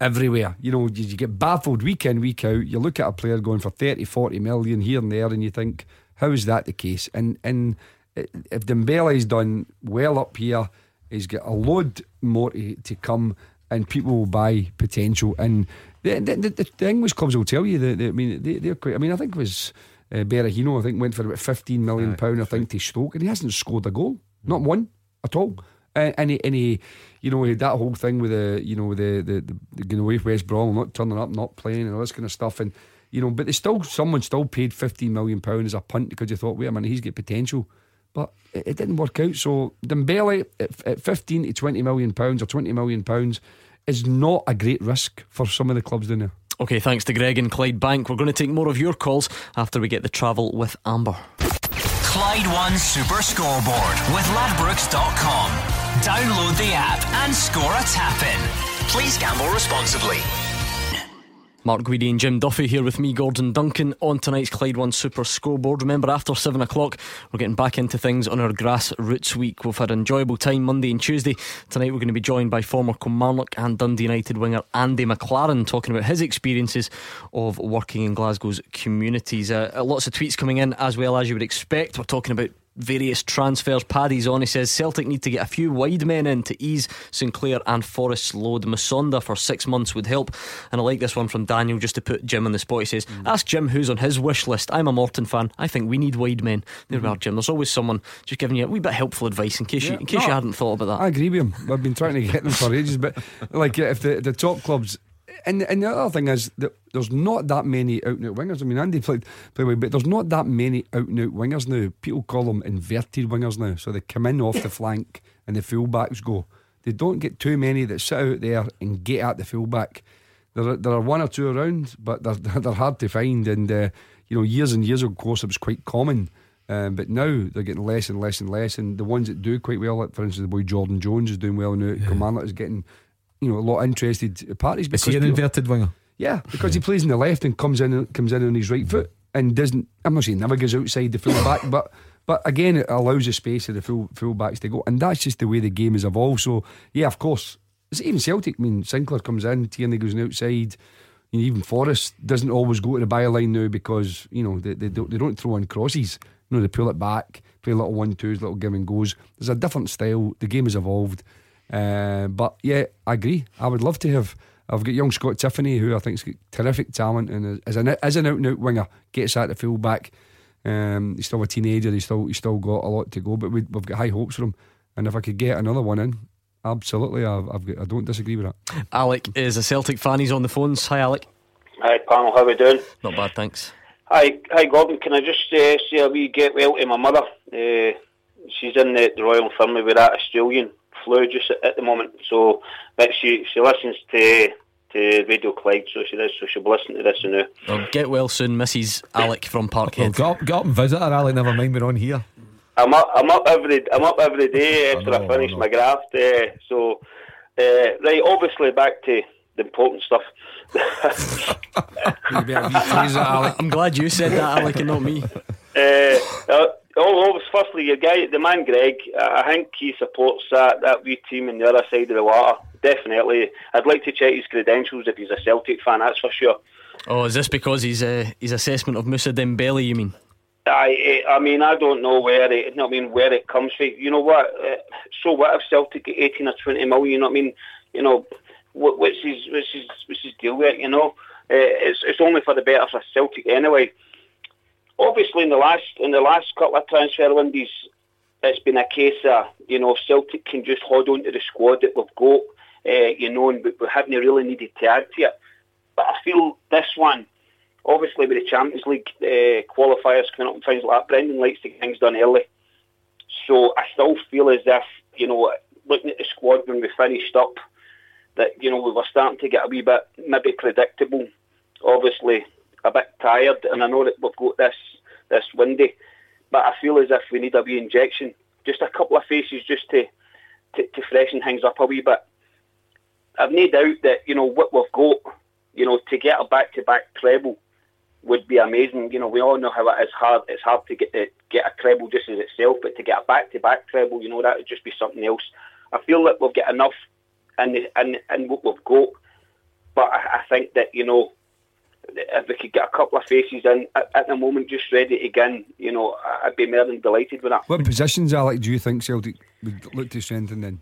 [SPEAKER 3] everywhere, you know, you, you get baffled week in week out. You look at a player going for 30, 40 million here and there, and you think, how is that the case? And and if Dembele's done well up here, he's got a load more to, to come, and people will buy potential. And the, the, the, the English clubs will tell you that. I mean, they, they're quite. I mean, I think it was. Uh, Berahino, I think, went for about fifteen million pound. I think to Stoke, and he hasn't scored a goal, not one at all. And, and, he, and he, you know, he that whole thing with the, you know, the the, the, the going away West Brom, not turning up, not playing, and all this kind of stuff. And you know, but they still, someone still paid fifteen million pound as a punt because you thought, wait a minute, he's got potential, but it, it didn't work out. So Dembele at, at fifteen to twenty million pounds or twenty million pounds is not a great risk for some of the clubs down there.
[SPEAKER 2] Okay, thanks to Greg and Clydebank. We're going to take more of your calls after we get the travel with Amber.
[SPEAKER 1] Clyde One Super Scoreboard with Ladbrokes.com. Download the app and score a tap in. Please gamble responsibly.
[SPEAKER 2] Mark Guidi and Jim Duffy here with me, Gordon Duncan, on tonight's Clyde One Super Scoreboard. Remember, after 7 o'clock, we're getting back into things on our Grassroots Week. We've had an enjoyable time Monday and Tuesday. Tonight, we're going to be joined by former Kilmarnock and Dundee United winger Andy McLaren, talking about his experiences of working in Glasgow's communities. Uh, lots of tweets coming in, as well as you would expect. We're talking about various transfers. Paddy's on. He says Celtic need to get a few wide men in to ease Sinclair and Forrest's load. Musonda for six months would help. And I like this one from Daniel just to put Jim on the spot. He says, mm. Ask Jim who's on his wish list. I'm a Morton fan. I think we need wide men. There we mm-hmm. are, Jim. There's always someone just giving you a wee bit of helpful advice in case you in case you hadn't thought about that.
[SPEAKER 3] I agree with him. I've been trying to get them for ages, but like if the the top clubs, and and the other thing is that there's not that many out and out wingers. I mean, Andy played played well, but there's not that many out and out wingers now. People call them inverted wingers now. So they come in off the (laughs) flank and the fullbacks go. They don't get too many that sit out there and get at the fullback. There are, there are one or two around, but they're (laughs) they're hard to find. And uh, you know, years and years ago, of course, it was quite common. Um, but now they're getting less and less and less. And the ones that do quite well, like for instance, the boy Jordan Jones is doing well now. Yeah. Kilmarnock is getting you know a lot of interested parties.
[SPEAKER 4] Is he an inverted winger?
[SPEAKER 3] Yeah, because yeah. he plays in the left and comes in comes in on his right foot and doesn't. I'm not saying never goes outside the full (coughs) back, but but again, it allows the space of the full full backs to go, and that's just the way the game has evolved. So yeah, of course, it's even Celtic. I mean, Sinclair comes in, Tierney goes outside. You know, even Forrest doesn't always go to the byline now because you know they, they don't they don't throw in crosses. You know, they pull it back, play little one twos, little give and goes. There's a different style. The game has evolved. Uh, but yeah, I agree. I would love to have. I've got young Scott Tiffoney, who I think's got terrific talent and as an as an out and out winger, gets at the full back. Um, he's still a teenager. He's still he's still got a lot to go, but we, have got high hopes for him. And if I could get another one in, absolutely, I've, I've got, I don't disagree with that.
[SPEAKER 2] Alec is a Celtic fan. He's on the phones. Hi, Alec.
[SPEAKER 10] Hi, panel. How we doing?
[SPEAKER 2] Not bad, thanks.
[SPEAKER 10] Hi, hi, Gordon. Can I just uh, say a wee get well to my mother? Uh, she's in the, the Royal Infirmary with that Australian flu just at, at the moment. So, but she she listens to to Radio Clyde, so she does. So she'll listen to this now.
[SPEAKER 2] Well, get well soon, Mrs. Alec from Parkhead.
[SPEAKER 4] Well, go, go up and visit her, Alec. Never mind, we're on here.
[SPEAKER 10] I'm up. I'm up every. I'm up every day (laughs) after I, I finish my graft. Uh, so, uh, right. Obviously, back to the important stuff. (laughs) (laughs)
[SPEAKER 2] I'm glad you said that, Alec, and not me.
[SPEAKER 10] Uh, firstly, your guy, the man Greg, I think he supports that, that wee team in the other side of the water. Definitely. I'd like to check his credentials if he's a Celtic fan, that's for sure.
[SPEAKER 2] Oh, is this because his uh, his assessment of Moussa Dembele, you mean?
[SPEAKER 10] I, I mean, I don't know where it, I mean, where it comes from. You know what? Uh, so what if Celtic get 18 or 20 million? You know what I mean? You know, what, what's his, what's his, what's his deal with it? You know, uh, it's it's only for the better for Celtic anyway obviously in the last in the last couple of transfer windows, it's been a case of you know Celtic can just hold on to the squad that we've got, uh, you know, and we haven't really needed to add to it. But I feel this one, obviously with the Champions League uh, qualifiers coming up and things like that, Brendan likes to get things done early. So I still feel as if you know, looking at the squad when we finished up, that you know we were starting to get a wee bit maybe predictable. Obviously, a bit tired, and I know that we've got this this windy. but I feel as if we need a wee injection, just a couple of faces, just to to, to freshen things up a wee bit. I've no doubt that you know what we've got, you know, to get a back-to-back treble would be amazing. You know, we all know how it is hard. It's hard to get the, get a treble just as itself, but to get a back-to-back treble, you know, that would just be something else. I feel that we've got enough in the, in, in what we've got, but I, I think that you know if we could get a couple of faces in at, at, the moment, just ready to begin, you know, I'd be more than delighted with that.
[SPEAKER 3] What positions, Alec, do you think Celtic would look to strengthen then?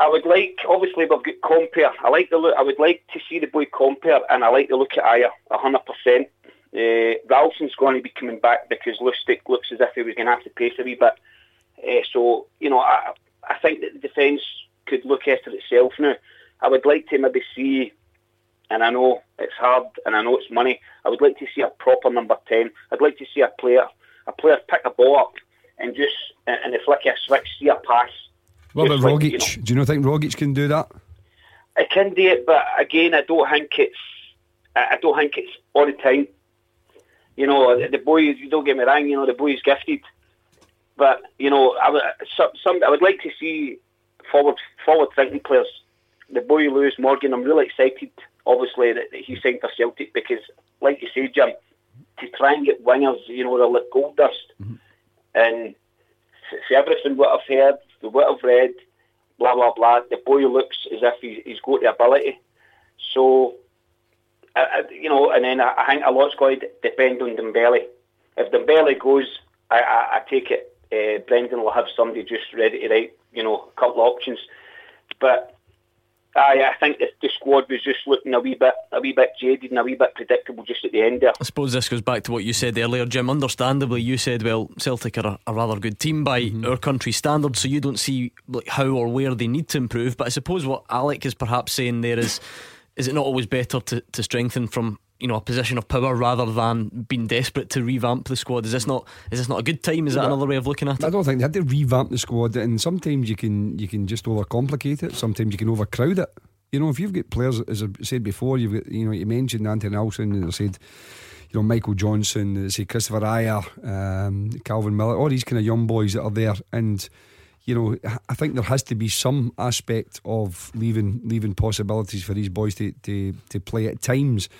[SPEAKER 10] I would like, obviously, we've got Compper. I like the look. I would like to see the boy Compper, and I like the look at Ajer, hundred percent. Uh, Ralston's going to be coming back because Lustig looks as if he was going to have to pace a wee bit. Uh, so, you know, I, I think that the defence could look after itself now. I would like to maybe see and I know it's hard and I know it's money. I would like to see a proper number 10. I'd like to see a player a player pick a ball up and just, in the flick of a switch, see a pass.
[SPEAKER 3] What about like, Rogic? You know, do you not think Rogic can do that?
[SPEAKER 10] I can do it, but again, I don't think it's I don't think it's all the time. You know, the boy, you don't get me wrong, you know, the boy is gifted. But, you know, I would, some, I would like to see forward forward thinking players. The boy Lewis Morgan, I'm really excited obviously that, that he signed for Celtic because, like you say, Jim, to try and get wingers, you know, they're like gold dust. Mm-hmm. And for everything what I've heard, what I've read, blah blah blah, the boy looks as if he, he's got the ability. So, I, I, you know, and then I, I think a lot's going to depend on Dembele. If Dembele goes, I, I, I take it. Uh, Brendan will have somebody just ready to write, you know, a couple of options. But Aye, I think the, the, squad was just looking a wee bit, a wee bit jaded and a wee bit predictable just at the end there.
[SPEAKER 2] I suppose this goes back to what you said earlier, Jim. Understandably, you said, well, Celtic are a, a rather good team by mm-hmm. our country standards, so you don't see like how or where they need to improve. But I suppose what Alec is perhaps saying there is is it not always better to, to strengthen from you know a position of power rather than being desperate to revamp the squad? Is this not is this not a good time? Is that another way of looking at it?
[SPEAKER 3] I don't think they had to revamp the squad, and sometimes you can you can just overcomplicate it. Sometimes you can overcrowd it. You know, if you've got players, as I said before, you've got you know you mentioned Anthony Nelson, and I said you know Michael Johnson, say Kristoffer Ajer, um, Calvin Miller, all these kind of young boys that are there, and you know, I think there has to be some aspect of leaving leaving possibilities for these boys to to, to play at times.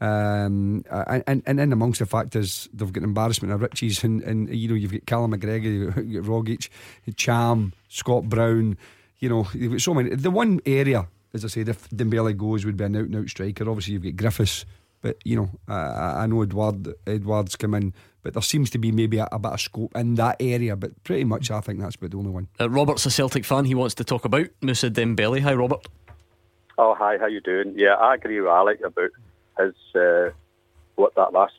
[SPEAKER 3] Um, and, and in amongst the factors, they've got embarrassment of riches, and, and you know, you've got Callum McGregor, you've got Rogic, Cham, Scott Brown, you know, you've got so many. The one area, as I said, if Dembele goes, would be an out and out striker. Obviously, you've got Griffiths, but you know, I, I know Edouard, Edouard's come in but there seems to be maybe a, a, bit of scope in that area. But pretty much, I think that's about the only one.
[SPEAKER 2] Uh, Robert's a Celtic fan. He wants to talk about Moussa Dembele. Hi, Robert.
[SPEAKER 11] Oh, hi. How you doing? Yeah, I agree with Alec about his uh, what that last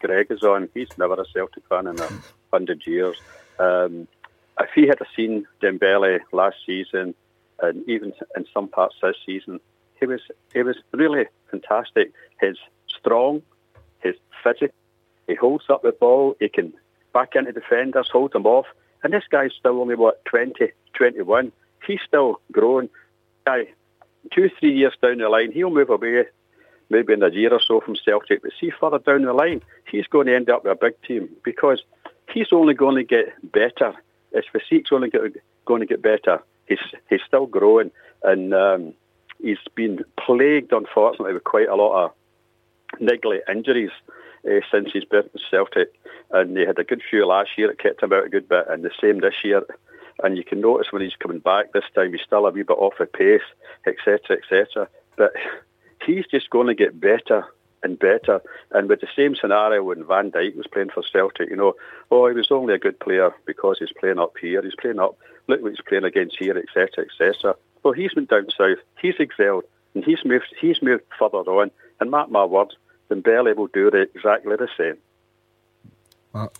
[SPEAKER 11] Greg is on. He's never a Celtic fan in a hundred years. Um, if he had seen Dembele last season, and even in some parts this season, he was he was really fantastic. He's strong, he's physical he holds up the ball. He can back into defenders, hold them off. And this guy's still only, what, 20, 21. He's still growing. Guy, two, three years down the line, he'll move away maybe in a year or so from Celtic. But see, further down the line, he's going to end up with a big team because he's only going to get better. His physique's only going to get better. He's, he's still growing. And um, he's been plagued, unfortunately, with quite a lot of niggly injuries uh, since he's been at Celtic. And they had a good few last year. It kept him out a good bit, and the same this year. And you can notice when he's coming back this time, he's still a wee bit off the pace, etc., etc. But he's just going to get better and better. And with the same scenario when Van Dijk was playing for Celtic, you know, oh, he was only a good player because he's playing up here. He's playing up. Look what he's playing against here, etc., etc. Well, he's been down south. He's excelled, and he's moved. He's moved further on. And mark my words, Dembele will do exactly the same.
[SPEAKER 4] Well,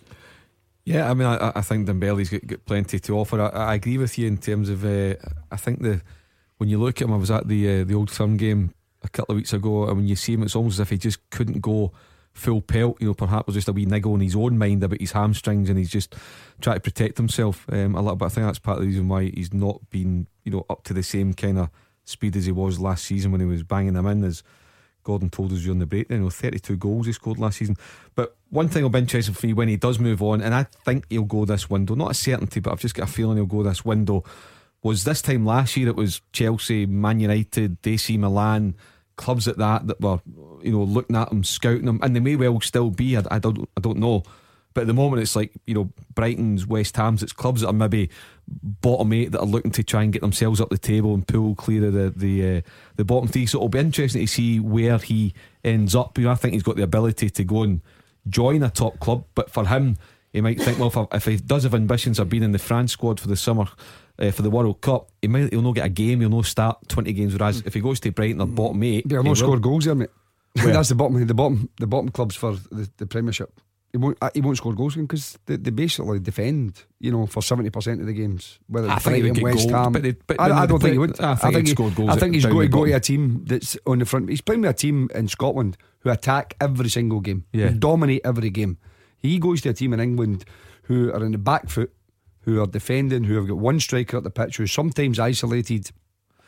[SPEAKER 4] yeah, I mean, I, I think Dembele's got, got plenty to offer. I, I, agree with you in terms of. Uh, I think the when you look at him, I was at the uh, the old firm game a couple of weeks ago, and when you see him, it's almost as if he just couldn't go full pelt. You know, perhaps was just a wee niggle in his own mind about his hamstrings, and he's just trying to protect himself um, a little bit. I think that's part of the reason why he's not been, you know, up to the same kind of speed as he was last season when he was banging them in. Is Gordon told us during the break, you know, 32 goals he scored last season. But one thing will be interesting for me when he does move on, and I think he'll go this window, not a certainty, but I've just got a feeling he'll go this window. Was this time last year it was Chelsea, Man United, AC Milan, clubs at that that were, you know, looking at him, scouting him, and they may well still be. I, I don't, I don't know. But at the moment, it's like you know, Brighton's, West Ham's, it's clubs that are maybe bottom eight that are looking to try and get themselves up the table and pull clear of the the, uh, the bottom three. So it'll be interesting to see where he ends up. You know, I think he's got the ability to go and join a top club, but for him, he might think, well, if, I, if he does have ambitions of being in the France squad for the summer. Uh, for the World Cup, he might he'll not get a game, he'll not start twenty games. Whereas mm. if he goes to Brighton or bottom eight,
[SPEAKER 3] he'll not score goals there, (laughs) mate. That's the bottom, the bottom, the bottom clubs for the, the Premiership. He won't. Uh, he won't score goals because they, they basically defend. You know, for seventy percent of the games. Whether
[SPEAKER 4] I think Brighton, West Ham. But, they, but I,
[SPEAKER 3] I, don't think he would.
[SPEAKER 4] I think, I think he, goals
[SPEAKER 3] I think he's going to go to a team that's on the front. He's playing with a team in Scotland who attack every single game, yeah. dominate every game. He goes to a team in England who are in the back foot, who are defending, who have got one striker at the pitch, who's sometimes isolated.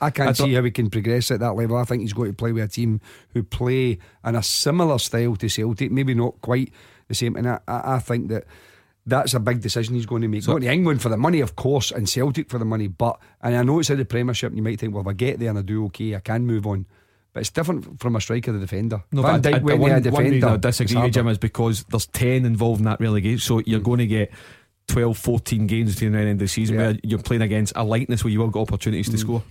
[SPEAKER 3] I can't I see how he can progress at that level. I think he's going to play with a team who play in a similar style to Celtic, maybe not quite the same. And I, I think that that's a big decision he's going to make. So, going to England for the money, of course, and Celtic for the money. But and I know it's in the Premiership, and you might think, well, if I get there and I do okay, I can move on. But it's different from a striker to defender.
[SPEAKER 4] No, Van Dijk, I, I, one, one reason I disagree with Jim is because there's 10 involved in that relegation. So you're mm. going to get 12, 14 games between the end of the season yeah. where you're playing against a likeness where you will get opportunities mm. to score.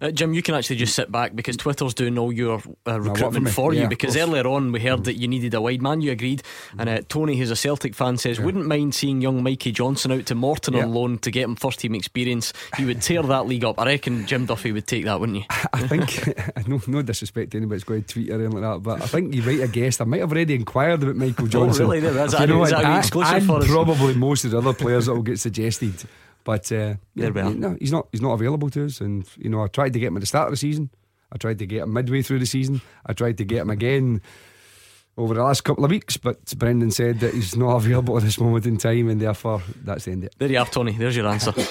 [SPEAKER 2] Uh, Jim, you can actually just sit back because Twitter's doing all your uh, recruitment for you. Because earlier on we heard mm. that you needed a wide man, you agreed. Mm. And uh, Tony, who's a Celtic fan, says, yeah. wouldn't mind seeing young Mikey Johnson out to Morton yeah. on loan to get him first team experience. He would tear that league up. I reckon Jim Duffy would take that, wouldn't you? (laughs)
[SPEAKER 3] I think, (laughs) no, no disrespect to anybody that's going to tweet or anything like that, but I think you might have guessed. I might have already inquired about Michael oh, Johnson.
[SPEAKER 2] oh, really? Is that, you know, is that exclusive and,
[SPEAKER 3] for us? Probably most of the other players that will get suggested. But uh, yeah, no, he's not. He's not available to us. And you know, I tried to get him at the start of the season. I tried to get him midway through the season. I tried to get him again over the last couple of weeks, but Brendan said that he's not (laughs) available at this moment in time, and therefore that's the end of it.
[SPEAKER 2] There you are, Tony. There's your answer.
[SPEAKER 12] Beat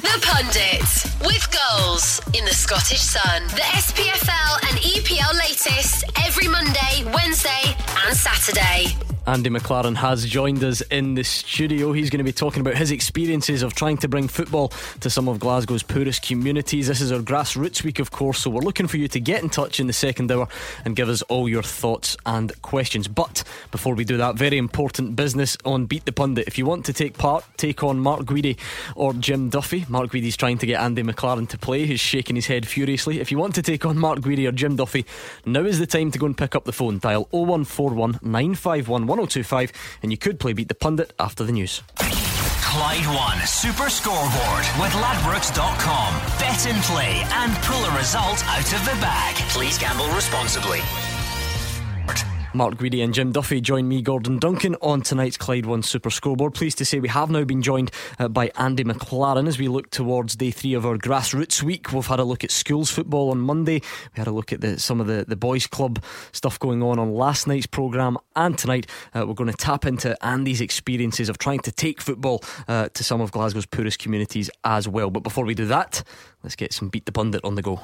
[SPEAKER 12] the pundit with goals in the Scottish Sun. The SPFL and EPL latest every Monday, Wednesday, and Saturday.
[SPEAKER 2] Andy McLaren has joined us in the studio. He's going to be talking about his experiences of trying to bring football to some of Glasgow's poorest communities. This is our grassroots week, of course, so we're looking for you to get in touch in the second hour and give us all your thoughts and questions. But before we do that, very important business on Beat the Pundit. If you want to take part, take on Mark Guidi or Jim Duffy. Mark Guidi's trying to get Andy McLaren to play. He's shaking his head furiously. If you want to take on Mark Guidi or Jim Duffy, now is the time to go and pick up the phone. Dial 0141 951 1025 and you could play Beat the Pundit after the news.
[SPEAKER 1] Clyde One Super Scoreboard with Ladbrokes.com. Bet and play and pull a result out of the bag. Please gamble responsibly.
[SPEAKER 2] Mark Guidi and Jim Duffy join me, Gordon Duncan, on tonight's Clyde One Super Scoreboard. Pleased to say we have now been joined uh, by Andy McLaren as we look towards day three of our grassroots week. We've had a look at schools football on Monday. We had a look at the, some of the, the boys' club stuff going on on last night's programme. And tonight uh, we're going to tap into Andy's experiences of trying to take football uh, to some of Glasgow's poorest communities as well. But before we do that, let's get some Beat the Pundit on the go.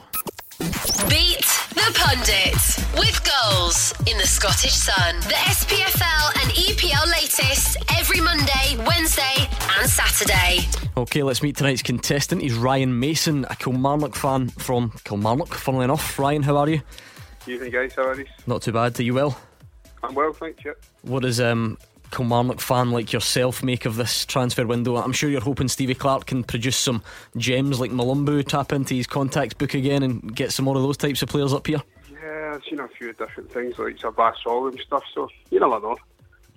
[SPEAKER 12] Beat the pundit with goals in the Scottish Sun. The SPFL and EPL latest every Monday, Wednesday, and Saturday.
[SPEAKER 2] Okay, let's meet tonight's contestant. He's Ryan Mason, a Kilmarnock fan from Kilmarnock, funnily enough. Ryan, how are you?
[SPEAKER 13] Evening, guys. How are you?
[SPEAKER 2] Not too bad. Are you well?
[SPEAKER 13] I'm well, thanks. Yeah.
[SPEAKER 2] What is um, Kilmarnock fan like yourself make of this transfer window? I'm sure you're hoping Stevie Clarke can produce some gems like Mulumbu, tap into his contacts book again and get some more of those types of players up here.
[SPEAKER 13] Yeah, I've seen a few different things like Zabasol and stuff, so you never know.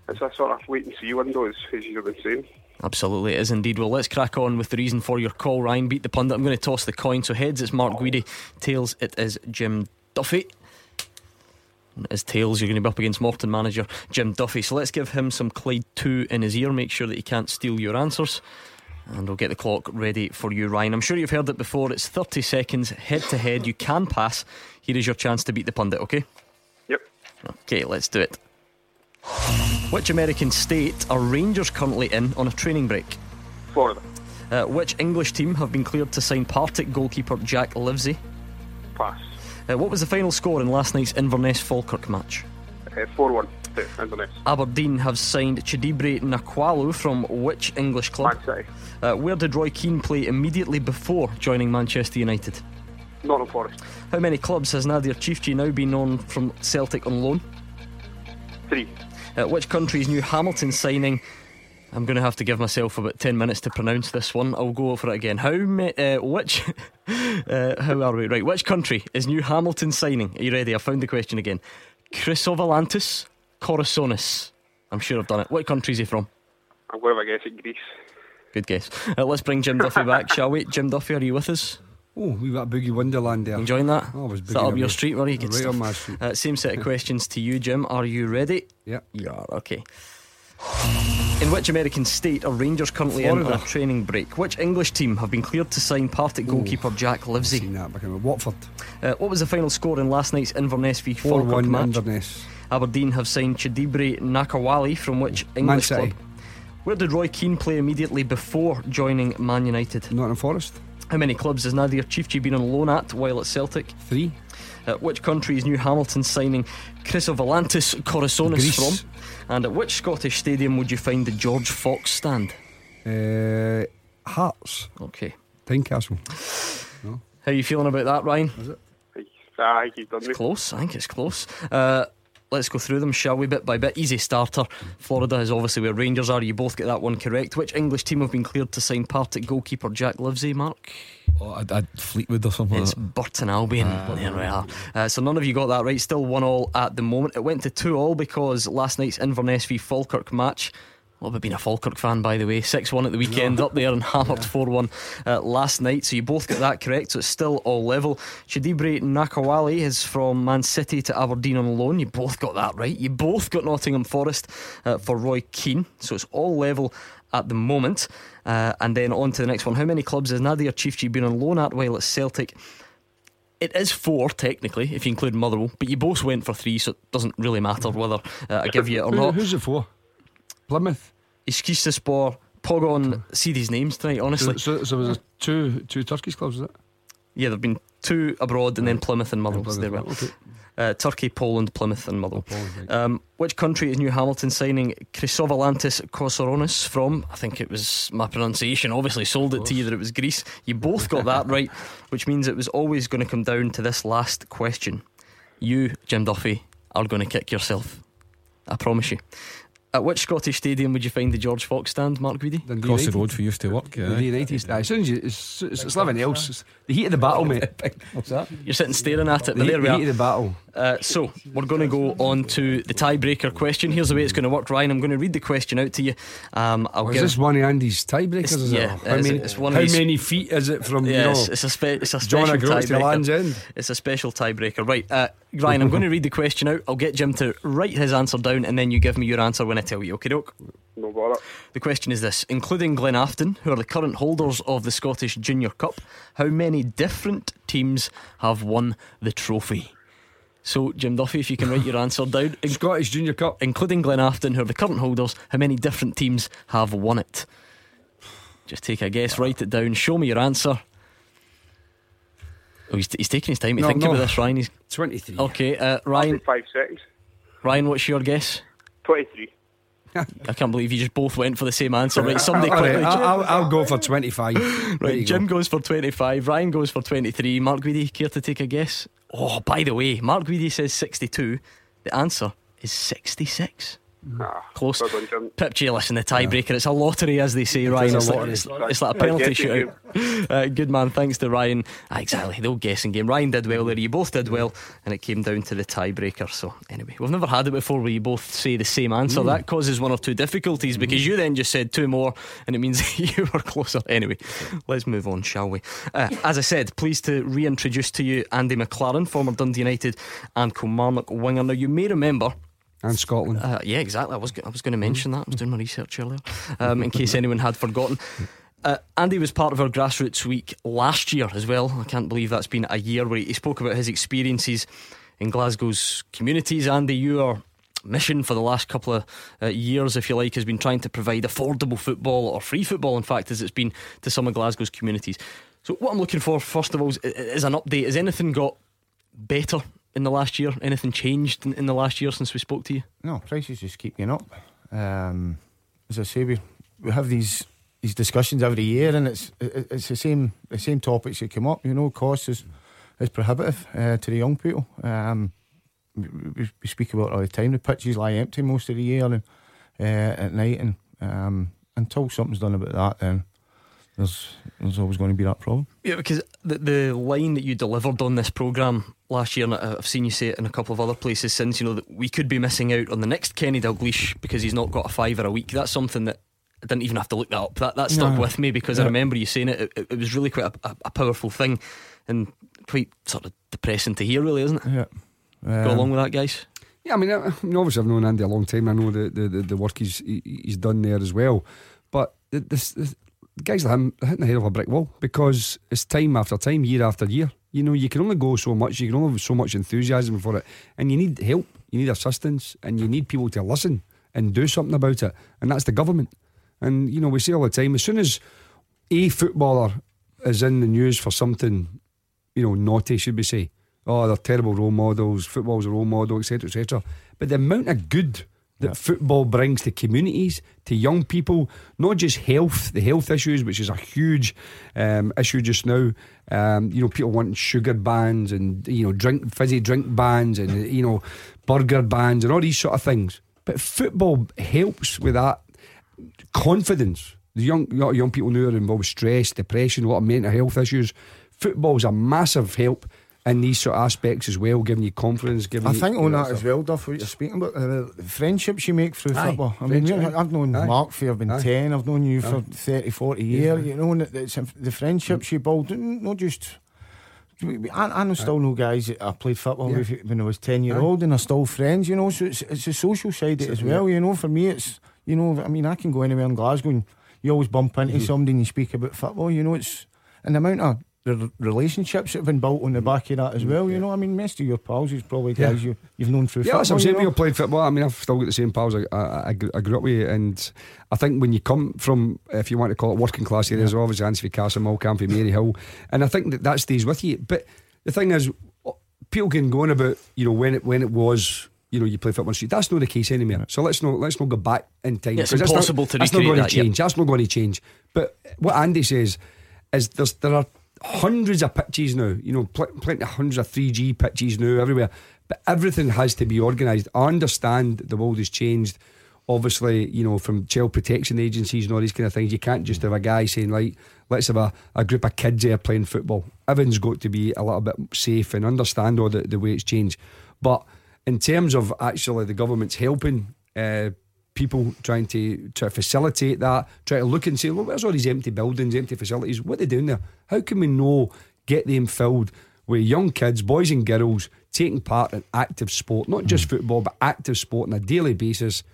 [SPEAKER 13] It's a sort of wait and see window, as, as you've been saying.
[SPEAKER 2] Absolutely, it is indeed. Well, let's crack on with the reason for your call, Ryan. Beat the pundit. I'm going to toss the coin. So, heads, it's Mark oh. Guidi. Tails, it is Jim Duffy. As tails, you're going to be up against Morton manager Jim Duffy. So let's give him some Clyde 2 in his ear, make sure that he can't steal your answers. And we'll get the clock ready for you, Ryan. I'm sure you've heard it before. It's 30 seconds head to head. You can pass. Here is your chance to beat the pundit, okay?
[SPEAKER 13] Yep.
[SPEAKER 2] Okay, let's do it. Which American state are Rangers currently in on a training break?
[SPEAKER 13] Florida.
[SPEAKER 2] Uh, which English team have been cleared to sign Partick goalkeeper Jack Livesey?
[SPEAKER 13] Pass.
[SPEAKER 2] Uh, what was the final score in last night's Inverness Falkirk match?
[SPEAKER 13] Uh, 4 1 to Inverness.
[SPEAKER 2] Aberdeen have signed Chidiebere Nwakali from which English club?
[SPEAKER 13] Man City.
[SPEAKER 2] Uh, where did Roy Keane play immediately before joining Manchester United?
[SPEAKER 13] Nottingham Forest.
[SPEAKER 2] How many clubs has Nadir Ciftci now been on from Celtic on loan?
[SPEAKER 13] Three.
[SPEAKER 2] Uh, which country's new Hamilton signing? I'm going to have to give myself about 10 minutes to pronounce this one. I'll go for it again. How ma- uh, which (laughs) uh, how are we? Right, which country is new Hamilton signing? Are you ready? I found the question again. Chrysovalantis Kozoronis. I'm sure I've done it. What country is he from?
[SPEAKER 13] I'm going to have a guess at Greece.
[SPEAKER 2] Good guess. Uh, let's bring Jim Duffy back, (laughs) shall we? Jim Duffy, are you with us?
[SPEAKER 3] Oh, we've got Boogie Wonderland there.
[SPEAKER 2] Enjoying that?
[SPEAKER 3] Oh, I was
[SPEAKER 2] Is that up your street, where you
[SPEAKER 3] Right
[SPEAKER 2] get
[SPEAKER 3] on my street.
[SPEAKER 2] Uh, same set of questions to you, Jim. Are you ready?
[SPEAKER 3] Yeah.
[SPEAKER 2] You are, okay. In which American state are Rangers currently in on a training break? Which English team have been cleared to sign Partick goalkeeper Jack Livesey?
[SPEAKER 3] Seen that back Watford.
[SPEAKER 2] Uh, what was the final score in last night's Inverness v Falkirk match?
[SPEAKER 3] Inverness.
[SPEAKER 2] Aberdeen have signed Chidiebere Nwakali from which English club? Where did Roy Keane play immediately before joining Man United?
[SPEAKER 3] Nottingham Forest.
[SPEAKER 2] How many clubs has Nadir Ciftci been on loan at while at Celtic?
[SPEAKER 3] Three.
[SPEAKER 2] Uh, which country is New Hamilton signing Chrysovalantis Kozoronis
[SPEAKER 3] Greece.
[SPEAKER 2] from? And at which Scottish stadium would you find the George Fox stand?
[SPEAKER 3] Uh, Hearts.
[SPEAKER 2] Okay.
[SPEAKER 3] Tynecastle.
[SPEAKER 2] How are you feeling about that, Ryan?
[SPEAKER 3] Is it?
[SPEAKER 13] Ah, I think you've done me.
[SPEAKER 2] Close. I think it's close. Uh, let's go through them, shall we? Bit by bit. Easy starter. Florida is obviously where Rangers are. You both get that one correct. Which English team have been cleared to sign Partick goalkeeper Jack Livesey, Mark?
[SPEAKER 4] Oh, I'd, I'd Fleetwood or something.
[SPEAKER 2] It's
[SPEAKER 4] like
[SPEAKER 2] Burton Albion. there we are. Uh, so none of you got that right. Still one all at the moment. It went to two all because last night's Inverness v Falkirk match. What about being a Falkirk fan, by the way? 6 1 at the weekend, up there and (laughs) hammered 4 1 uh, last night. So you both got that correct. So it's still all level. Chidiebere Nwakali is from Man City to Aberdeen on loan. You both got that right. You both got Nottingham Forest uh, for Roy Keane. So it's all level at the moment. Uh, and then on to the next one. How many clubs has Nadir Ciftci been on loan at while at Celtic? It is four technically, if you include Motherwell, but you both went for three, so it doesn't really matter whether uh, I give you it or not.
[SPEAKER 3] Who's it for? Plymouth.
[SPEAKER 2] Eskisehirspor, Pogon. See these names tonight, honestly.
[SPEAKER 3] So, so, so was there two two Turkish clubs, was it?
[SPEAKER 2] Yeah, there've been two abroad and then Plymouth and Motherwell. so there we.
[SPEAKER 3] Okay.
[SPEAKER 2] Uh, Turkey, Poland, Plymouth, and Motherwell. Um, which country is New Hamilton signing Chrysovalantis Kozoronis from? I think it was my pronunciation. Obviously, sold it to you that it was Greece. You both got that (laughs) right, which means it was always going to come down to this last question. You, Jim Duffy, are going to kick yourself. I promise you. At which Scottish stadium would you find the George Fox stand, Mark Guidi?
[SPEAKER 4] Across the road for used to work. Yeah.
[SPEAKER 3] The United. Aye, as soon as you, it's, it's, it's nothing else. It's the heat of the battle, mate. (laughs)
[SPEAKER 4] What's that?
[SPEAKER 2] You're sitting staring at it,
[SPEAKER 3] The
[SPEAKER 2] but
[SPEAKER 3] heat,
[SPEAKER 2] there we
[SPEAKER 3] the
[SPEAKER 2] are.
[SPEAKER 3] heat of the battle.
[SPEAKER 2] Uh, so we're going to go on to the tiebreaker question. Here's the way it's going to work, Ryan. I'm going to read the question out to you. Um, I'll
[SPEAKER 3] Oh,
[SPEAKER 2] give.
[SPEAKER 3] is this one of Andy's tiebreakers?
[SPEAKER 2] It's-
[SPEAKER 3] Is
[SPEAKER 2] yeah,
[SPEAKER 3] it? How
[SPEAKER 2] it's-
[SPEAKER 3] many,
[SPEAKER 2] it's one
[SPEAKER 3] how
[SPEAKER 2] these-
[SPEAKER 3] many feet is it from?
[SPEAKER 2] yeah,
[SPEAKER 3] you know,
[SPEAKER 2] it's, it's a spe- it's a
[SPEAKER 3] John
[SPEAKER 2] special
[SPEAKER 3] O'Groats to Land's
[SPEAKER 2] tiebreaker.
[SPEAKER 3] End.
[SPEAKER 2] It's a special tiebreaker, right? Uh, Ryan, I'm going to read the question out. I'll get Jim to write his answer down, and then you give me your answer when I tell you. Okay, doke.
[SPEAKER 13] No bother.
[SPEAKER 2] The question is this: including Glen Afton, who are the current holders of the Scottish Junior Cup, how many different teams have won the trophy? So, Jim Duffy, if you can write your answer down. (laughs)
[SPEAKER 3] In- Scottish Junior Cup.
[SPEAKER 2] Including Glen Afton, who are the current holders, how many different teams have won it? Just take a guess, write it down, show me your answer. Oh, he's, he's taking his time to
[SPEAKER 3] No,
[SPEAKER 2] think
[SPEAKER 3] no.
[SPEAKER 2] about this, Ryan. He's,
[SPEAKER 3] 23.
[SPEAKER 2] okay, uh, Ryan,
[SPEAKER 13] Five seconds.
[SPEAKER 2] Ryan, what's your guess?
[SPEAKER 13] 23.
[SPEAKER 2] I can't believe you just both went for the same answer. Right, somebody
[SPEAKER 3] right,
[SPEAKER 2] quickly.
[SPEAKER 3] I'll, I'll, I'll go for 25.
[SPEAKER 2] Right, Jim
[SPEAKER 3] go.
[SPEAKER 2] goes for 25, Ryan goes for 23. Mark Guidi, care to take a guess? Oh, by the way, Mark Guidi says 62. The answer is 66.
[SPEAKER 13] Ah,
[SPEAKER 2] Close.
[SPEAKER 13] well done,
[SPEAKER 2] Pip J, listen, the tiebreaker. It's a lottery, as they say, Ryan.
[SPEAKER 3] is a
[SPEAKER 2] It's like, it's, it's like a penalty
[SPEAKER 13] guessing
[SPEAKER 2] shootout. (laughs) Uh, good man, thanks to Ryan. Ah, exactly, the old guessing game. Ryan did well there, you both did well, and it came down to the tiebreaker. So, anyway, we've never had it before where you both say the same answer. That causes one or two difficulties because you then just said two more, and it means (laughs) you were closer. Anyway, let's move on, shall we? Uh, as I said, pleased to reintroduce to you Andy McLaren, former Dundee United and Kilmarnock winger. Now, you may remember.
[SPEAKER 3] And Scotland.
[SPEAKER 2] Uh, yeah, exactly. I was I was going to mention that. I was doing my research earlier, um, in case anyone had forgotten. (laughs) Uh, Andy was part of our grassroots week last year as well. I can't believe that's been a year where he spoke about his experiences in Glasgow's communities. Andy, your mission for the last couple of uh, years, if you like, has been trying to provide affordable football or free football, in fact, as it's been to some of Glasgow's communities. So, what I'm looking for, first of all, is, is an update. Has anything got better in the last year? Anything changed in, in the last year since we spoke to you?
[SPEAKER 14] No, prices just keep going up. Um, as I say, we we have these these discussions every year, and it's it- it's the same the same topics that come up. You know, cost is is prohibitive uh, to the young people. Um, we, we, speak about it all the time. The pitches lie empty most of the year and uh, at night, and um, until something's done about that, then there's there's always going to be that problem.
[SPEAKER 2] Yeah, because the the line that you delivered on this programme last year, and I- I've seen you say it in a couple of other places since, you know, that we could be missing out on the next Kenny Dalglish because he's not got a fiver a week. That's something that I didn't even have to look that up. That that stuck
[SPEAKER 14] No.
[SPEAKER 2] with me because I remember you saying it. It, it was really quite a, a, a powerful thing and quite sort of depressing to hear, really, isn't it?
[SPEAKER 14] Yeah.
[SPEAKER 2] Go
[SPEAKER 14] Um,
[SPEAKER 2] along with that, guys.
[SPEAKER 3] Yeah, I mean, I, I mean, obviously, I've known Andy a long time. I know the, the, the, the work he's he, he's done there as well. But this, this, guys like him hitting the head of a brick wall because it's time after time, year after year. You know, you can only go so much. You can only have so much enthusiasm for it, and you need help. You need assistance, and you need people to listen and do something about it. And that's the government. And you know, we say all the time, as soon as a footballer is in the news for something, you know, naughty, should we say? Oh, they're terrible role models. Football's a role model, etc., etc. But the amount of good that football brings to communities, to young people, not just health, the health issues, which is a huge um, issue just now. Um, you know, people want sugar bans and you know, drink fizzy drink bans and you know, burger bans and all these sort of things. But football helps with that confidence. The young a lot of young people now are involved with stress, depression, a lot of mental health issues. Football's a massive help in these sort of aspects as well, giving you confidence. Giving
[SPEAKER 14] I
[SPEAKER 3] you,
[SPEAKER 14] think
[SPEAKER 3] you
[SPEAKER 14] on
[SPEAKER 3] know,
[SPEAKER 14] that as well, Duff, what you're speaking about, uh, the friendships you make through
[SPEAKER 3] Aye.
[SPEAKER 14] football. I mean, I've known
[SPEAKER 3] aye.
[SPEAKER 14] Mark for I've been
[SPEAKER 3] Aye.
[SPEAKER 14] 10, I've known you
[SPEAKER 3] Aye.
[SPEAKER 14] for 30, 40 years, you know, and it's the friendships you build, not just. I, I know still know guys that I played football
[SPEAKER 3] Yeah.
[SPEAKER 14] with when I was 10 year old and are still friends, you know, so it's, it's a social side as well, you know. For me, it's, you know, I mean, I can go anywhere in Glasgow and you always bump into
[SPEAKER 3] Mm-hmm.
[SPEAKER 14] somebody and you speak about football, you know, it's, an amount of the relationships that have been built on the back of that as mm, well. You know, I mean, most of your pals is probably
[SPEAKER 3] Yeah.
[SPEAKER 14] guys you, you've known through
[SPEAKER 3] Yeah, that's
[SPEAKER 14] football.
[SPEAKER 3] what I'm saying.
[SPEAKER 14] you
[SPEAKER 3] We
[SPEAKER 14] know?
[SPEAKER 3] all played football. I mean, I've still got the same pals I, I, I, grew- up with, and I think when you come from, if you want to call it working class areas, obviously Ansford Castle, Malcamp, Maryhill, and I think that that stays with you. But the thing is, people can go on about you know when it when it was. You know, you play football on street. That's not the case anymore. So let's not let's not go back in time.
[SPEAKER 2] Yeah, it's
[SPEAKER 3] 'cause that's
[SPEAKER 2] impossible
[SPEAKER 3] not,
[SPEAKER 2] to
[SPEAKER 3] That's not going
[SPEAKER 2] that,
[SPEAKER 3] to
[SPEAKER 2] yeah.
[SPEAKER 3] change. That's not going to change. But what Andy says is there's there are hundreds of pitches now. You know, pl- plenty of hundreds of three G pitches now everywhere. But everything has to be organised. I understand the world has changed. Obviously, you know, from child protection agencies and all these kind of things, you can't just have a guy saying, like, let's have a, a group of kids there playing football. Everyone's got to be a little bit safe and understand all the, the way it's changed. But in terms of actually the government's helping uh, people trying to try to facilitate that, try to look and say, well, where's all these empty buildings, empty facilities? What are they doing there? How can we know get them filled with young kids, boys and girls, taking part in active sport, not just hmm. football, but active sport on a daily basis? (laughs)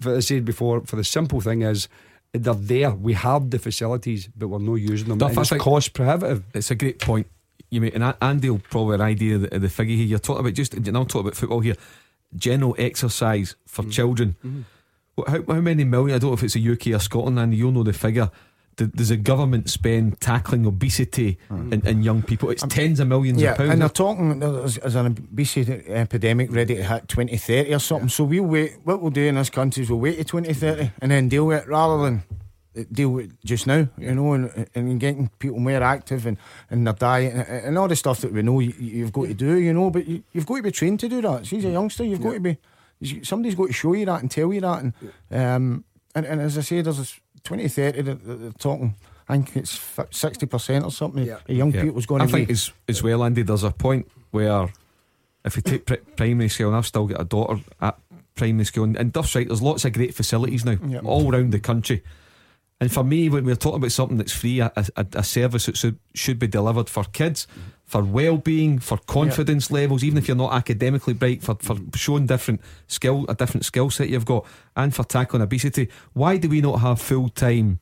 [SPEAKER 3] But I said before, for the simple thing is they're there. We have the facilities, but we're not using them.
[SPEAKER 4] Duff,
[SPEAKER 3] it's cost prohibitive.
[SPEAKER 4] It's a great point. You make, and Andy will probably have an idea of the, of the figure here. You're talking about just, and I'm talking about football here. General exercise for mm-hmm. children. Mm-hmm. What, how, how many million? I don't know if it's the UK or Scotland, and you'll know the figure. Th- Does the government spend tackling obesity mm-hmm. in, in young people? It's um, tens of millions
[SPEAKER 14] Yeah,
[SPEAKER 4] of pounds.
[SPEAKER 14] and they're talking there's, there's an obesity epidemic ready to hit 2030 or something. So we'll wait. What we'll do in this country is we'll wait to 2030 and then deal with it rather than deal with just now, you know, and, and getting people more active and, and their diet and, and all the stuff that we know you, you've got to do, you know, but you, you've got to be trained to do that. See, as a youngster, you've got to be, somebody's got to show you that and tell you that. And, um, and, and as I say, there's this 2030 that that they're talking. I think it's sixty percent or something.
[SPEAKER 4] Yeah.
[SPEAKER 14] of young
[SPEAKER 4] Yeah.
[SPEAKER 14] people's going to
[SPEAKER 4] I
[SPEAKER 14] be.
[SPEAKER 4] think as, as well, Andy, there's a point where if you take primary school, and I've still got a daughter at primary school, and, and Duff's right, there's lots of great facilities now
[SPEAKER 14] Yeah.
[SPEAKER 4] all around the country. And for me, when we're talking about something that's free, a, a, a service that should, should be delivered for kids, for well being, for confidence levels, even if you're not academically bright, for, for showing different skill, a different skill set you've got, and for tackling obesity, why do we not have full time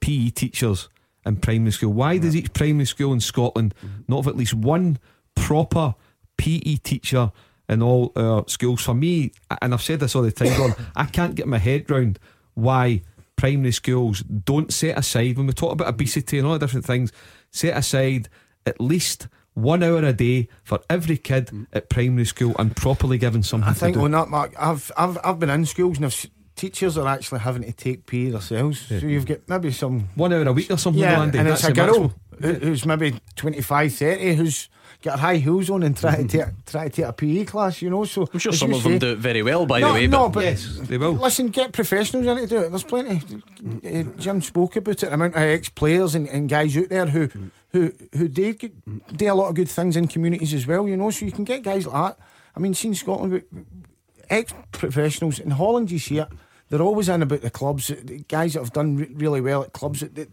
[SPEAKER 4] PE teachers in primary school? Why does each primary school in Scotland mm-hmm. not have at least one proper PE teacher in all our schools? For me, and I've said this all the time, Gordon, (coughs) I can't get my head round why primary schools don't set aside, when we talk about obesity and all the different things, set aside at least one hour a day for every kid mm. at primary school and properly given something
[SPEAKER 14] I think
[SPEAKER 4] to do.
[SPEAKER 14] on that, Mark, I've I've I've been in schools and I've, teachers are actually having to take pay themselves. So you've got maybe some
[SPEAKER 4] one hour a week or something.
[SPEAKER 14] Yeah, and
[SPEAKER 4] that's
[SPEAKER 14] it's a girl who's maybe 25, 30, who's got her high heels on and try to mm-hmm. take try to take a PE class. You know, so
[SPEAKER 2] I'm sure some of them do it very well, by
[SPEAKER 14] no,
[SPEAKER 2] the way.
[SPEAKER 14] No,
[SPEAKER 2] but
[SPEAKER 14] but
[SPEAKER 4] they will.
[SPEAKER 14] Listen, get professionals in to do it. There's plenty. Uh, Jim spoke about it. The amount of ex-players and, and guys out there who mm. who who do get- mm. do a lot of good things in communities as well. You know, so you can get guys like that. I mean, seen Scotland with ex-professionals in Holland. You see it. They're always in about the clubs. The guys that have done re- really well at clubs. They,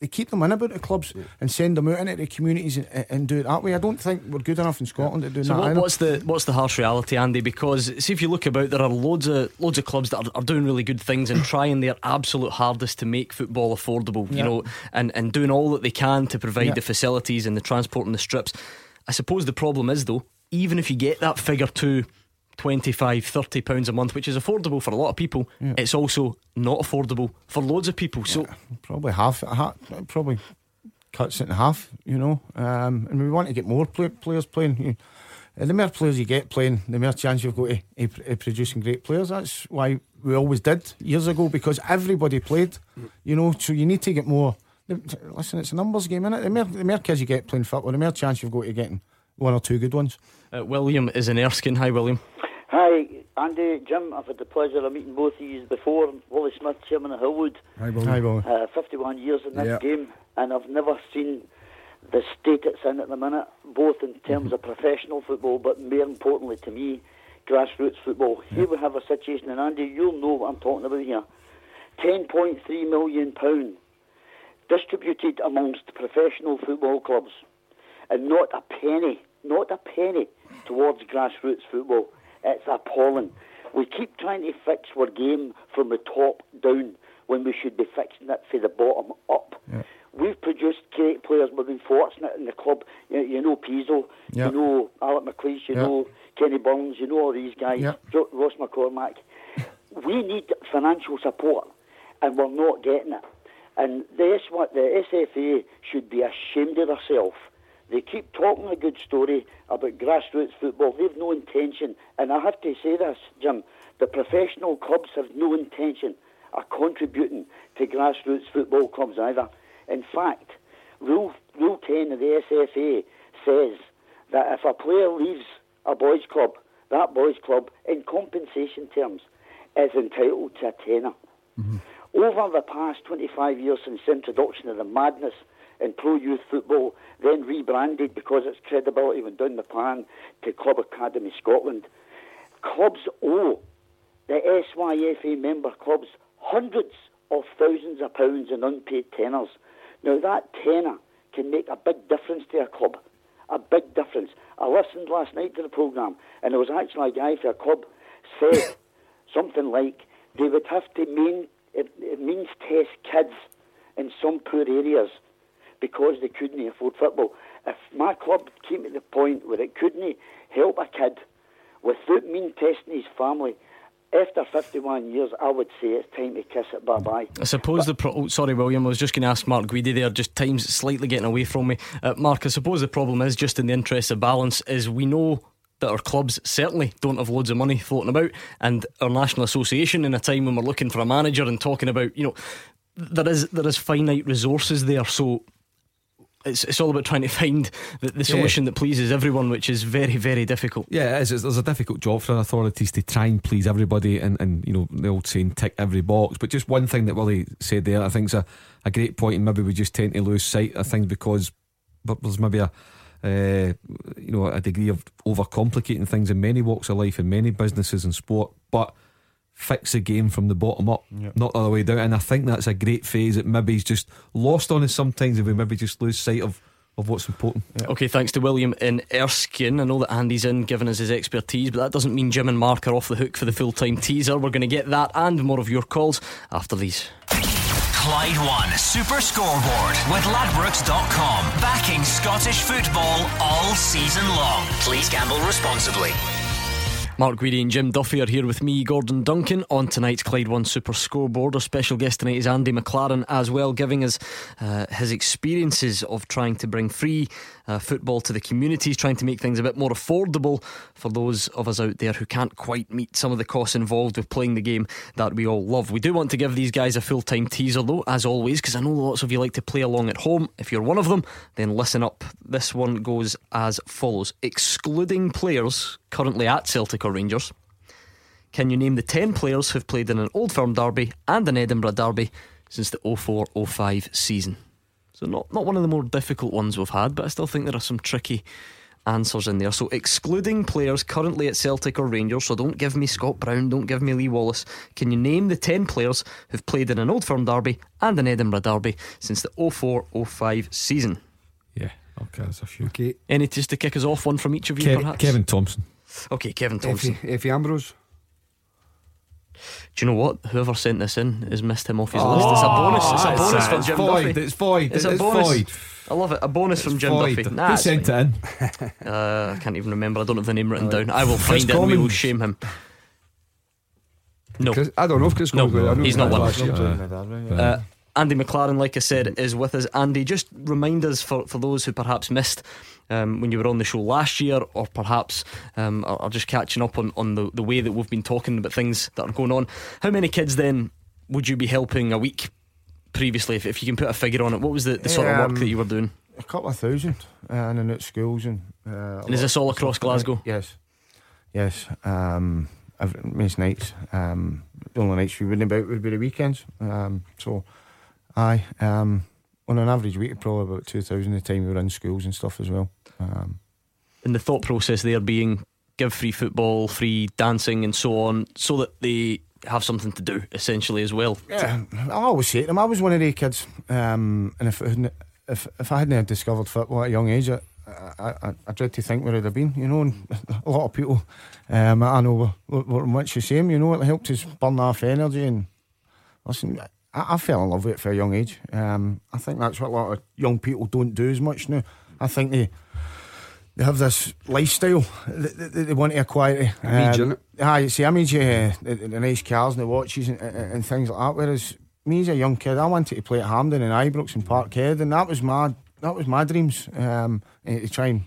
[SPEAKER 14] they keep them in about the clubs and send them out into the communities and, and do it that way. I don't think we're good enough in Scotland to do
[SPEAKER 2] So
[SPEAKER 14] that.
[SPEAKER 2] what, what's the what's the harsh reality, Andy? Because see if you look about, there are loads of loads of clubs that are, are doing really good things and trying their absolute hardest to make football affordable. You
[SPEAKER 14] Yeah.
[SPEAKER 2] know, and and doing all that they can to provide
[SPEAKER 14] Yeah.
[SPEAKER 2] the facilities and the transport and the strips. I suppose the problem is though, even if you get that figure to 25 30 pounds a month which is affordable for a lot of people
[SPEAKER 14] Yeah.
[SPEAKER 2] it's also not affordable for loads of people so
[SPEAKER 14] probably half, half probably cuts it in half, you know. Um, and we want to get more play, players playing. You, and the more players you get playing, the more chance you've got of producing great players. That's why we always did years ago because everybody played, you know. So you need to get more. Listen, it's a numbers game, innit? The more, the more kids you get playing football, the more chance you've got of getting one or two good ones.
[SPEAKER 2] uh, William is in Erskine hi William
[SPEAKER 15] Hi, Andy, Jim. I've had the pleasure of meeting both of you before. Wally Smith, chairman of Hillwood.
[SPEAKER 3] Hi, William.
[SPEAKER 14] Hi, William.
[SPEAKER 15] Uh, 51 years in this
[SPEAKER 3] Yeah.
[SPEAKER 15] game, and I've never seen the state it's in at the minute, both in terms of professional football, but more importantly to me, grassroots football. Here we have a situation, and Andy, you'll know what I'm talking about here. £10.3 million pound distributed amongst professional football clubs, and not a penny, not a penny towards grassroots football. It's appalling. We keep trying to fix our game from the top down when we should be fixing it from the bottom up. We've produced great players. We've been fortunate in the club. You, you know Pizzo,
[SPEAKER 14] Yeah.
[SPEAKER 15] you know Alec McLeish, you
[SPEAKER 14] Yeah.
[SPEAKER 15] know Kenny Burns, you know all these guys,
[SPEAKER 14] Yeah.
[SPEAKER 15] Jo- Ross McCormack. (laughs) we need financial support, and we're not getting it. And the, what the SFA should be ashamed of themselves. They keep talking a good story about grassroots football. They've no intention, and I have to say this, Jim. The professional clubs have no intention of contributing to grassroots football clubs either. In fact, Rule Rule 10 of the SFA says that if a player leaves a boys' club, that boys' club, in compensation terms, is entitled to a tenner. Mm-hmm. Over the past 25 years since the introduction of the madness in pro youth football, then rebranded because its credibility went down the pan to Club Academy Scotland, clubs owe the SYFA member clubs hundreds of thousands of pounds in unpaid tenors. Now, that tenor can make a big difference to a club. A big difference. I listened last night to the programme, and there was actually a guy for a club said (coughs) something like they would have to mean it, it means test kids in some poor areas because they couldn't afford football. If my club came to the point where it couldn't help a kid without mean testing his family, after 51 years, I would say it's time to kiss it bye bye.
[SPEAKER 2] I suppose the pro- oh, sorry, William. I was just going to ask Mark Guidi there. Just time's slightly getting away from me. Uh, Mark, I suppose the problem is just in the interest of balance. Is we know that our clubs certainly don't have loads of money floating about, and our national association in a time when we're looking for a manager and talking about you know there is there is finite resources there. So it's it's all about trying to (laughs) find the, the solution that pleases everyone, which is very very difficult.
[SPEAKER 4] Yeah, it is. It's- There's a difficult job for authorities to try and please everybody and, and you know, the old saying tick every box. But just one thing that Willie said there, I think is a, a great point, and maybe we just tend to lose sight of things because but there's maybe a uh, you know a degree of overcomplicating things in many walks of life in many businesses and sport. But fix a game from the bottom up, not the other way down. And I think that's a great phase that maybe he's just lost on us sometimes if we maybe just lose sight of, of what's important.
[SPEAKER 2] Okay, thanks to William in Erskine. I know that Andy's in giving us his expertise, but that doesn't mean Jim and Mark are off the hook for the full time teaser. We're going to get that and more of your calls after these.
[SPEAKER 1] Clyde One Super Scoreboard with Ladbrokes.com. Backing Scottish football all season long. Please gamble responsibly.
[SPEAKER 2] Mark Guidi and Jim Duffy are here with me, Gordon Duncan, on tonight's Clyde One Super Scoreboard. Our special guest tonight is Andy McLaren as well, giving us uh, his experiences of trying to bring free uh, football to the communities, trying to make things a bit more affordable for those of us out there who can't quite meet some of the costs involved with playing the game that we all love. We do want to give these guys a full time teaser, though, as always, because I know lots of you like to play along at home. If you're one of them, then listen up. This one goes as follows Excluding players currently at Celtic or Rangers. Can you name the 10 players who've played in an Old Firm derby and an Edinburgh derby since the 04 05 season? So, not, not one of the more difficult ones we've had, but I still think there are some tricky answers in there. So, excluding players currently at Celtic or Rangers, so don't give me Scott Brown, don't give me Lee Wallace. Can you name the 10 players who've played in an Old Firm derby and an Edinburgh derby since the 04 05 season?
[SPEAKER 4] Yeah, okay, that's a few.
[SPEAKER 3] Okay.
[SPEAKER 2] Any just to kick us off, one from each of you,
[SPEAKER 4] Kev-
[SPEAKER 2] perhaps?
[SPEAKER 4] Kevin Thompson.
[SPEAKER 2] Okay, Kevin Thompson.
[SPEAKER 3] Efe, Efe Ambrose.
[SPEAKER 2] Do you know what? Whoever sent this in has missed him off his
[SPEAKER 4] Oh,
[SPEAKER 2] list. It's a bonus. It's a bonus
[SPEAKER 4] uh,
[SPEAKER 2] for Jim
[SPEAKER 4] void,
[SPEAKER 2] Duffy.
[SPEAKER 4] it's void,
[SPEAKER 2] It's a
[SPEAKER 4] it's
[SPEAKER 2] bonus.
[SPEAKER 4] void.
[SPEAKER 2] I love it. A bonus from Jim
[SPEAKER 4] void.
[SPEAKER 2] Duffy.
[SPEAKER 4] Who
[SPEAKER 2] Nah, it's
[SPEAKER 4] sent
[SPEAKER 2] fine.
[SPEAKER 4] it in? (laughs)
[SPEAKER 2] Uh, I can't even remember. I don't have the name written
[SPEAKER 3] Alright.
[SPEAKER 2] down. I will
[SPEAKER 3] Kris
[SPEAKER 2] find it and we will
[SPEAKER 3] Commons.
[SPEAKER 2] shame him. No.
[SPEAKER 3] Kris- I don't know if Kris
[SPEAKER 2] No,
[SPEAKER 3] Commons- I know
[SPEAKER 2] he's not one.
[SPEAKER 3] last year.
[SPEAKER 2] Uh, Andy McLaren, like I said, is with us. Andy, just remind us for, for those who perhaps missed um, when you were on the show last year, or perhaps um, are, are just catching up on, on the, the way that we've been talking about things that are going on. How many kids then would you be helping a week previously, if, if you can put a figure on it? What was the, the sort of work
[SPEAKER 14] Um,
[SPEAKER 2] that you were doing?
[SPEAKER 14] A couple of thousand, uh, in and out schools and. Uh,
[SPEAKER 2] And is this all across. Glasgow?
[SPEAKER 14] Yes, yes. Um, every, most nights. Um, the only nights we wouldn't about would be the weekends. Um, so, aye. Um, on an average week, probably about two thousand the time we were in schools and stuff as well. Um,
[SPEAKER 2] And the thought process there being give free football, free dancing, and so on, so that they have something to do essentially as well.
[SPEAKER 14] Yeah, I always say to them, I was one of the kids, um, and if I hadn't, if if I hadn't discovered football at a young age, I, I, I, I dread to think where I'd have been. You know, and (laughs) a lot of people, um, I know, were, were, were much the same. You know, it helped us burn off energy and listen. I, I, fell in love with it for a young age. Um, I think that's what a lot of young people don't do as much now. I think they they have this lifestyle that, they, they want to acquire.
[SPEAKER 3] Image, um,
[SPEAKER 14] ah, it's the image, uh, the, the, nice cars and the watches and, and, things like that. Whereas me as a young kid, I wanted to play at Hampden and Ibrox and Parkhead, and that was my that was my dreams. Um, to try and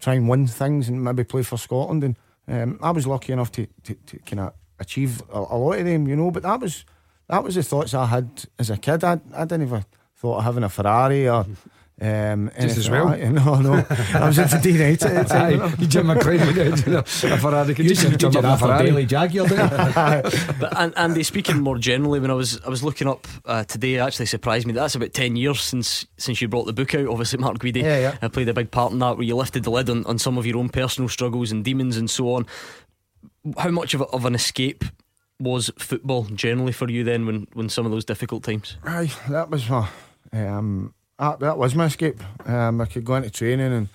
[SPEAKER 14] try and win things and maybe play for Scotland. And um, I was lucky enough to, to, to kind of achieve a, a, lot of them, you know. But that was that was the thoughts I had as a kid. I, I didn't even thought of having a Ferrari or um,
[SPEAKER 3] Just as well.
[SPEAKER 14] Like (laughs) no, no. I was into D night at the time.
[SPEAKER 3] You (laughs) Jim McLean, a Ferrari.
[SPEAKER 4] You just jump a Ferrari. Daily Jaguar, (laughs)
[SPEAKER 2] but and Andy, speaking more generally, when I was I was looking up uh, today, it actually surprised me. That's about ten years since since you brought the book out. Obviously, Mark Guidi
[SPEAKER 14] yeah, yeah.
[SPEAKER 2] Uh, played a big part in that, where you lifted the lid on, on some of your own personal struggles and demons and so on. How much of, a, of an escape was football generally for you then, when when some of those difficult times?
[SPEAKER 14] Aye, that was my. Um, that, that was my escape. Um, I could go into training and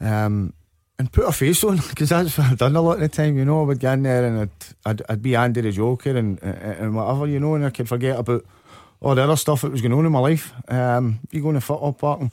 [SPEAKER 14] um, and put a face on because that's what I've done a lot of the time. You know, I would get in there and I'd I'd, I'd be Andy the Joker and and whatever. You know, and I could forget about all the other stuff that was going on in my life. Um, you go in the football park and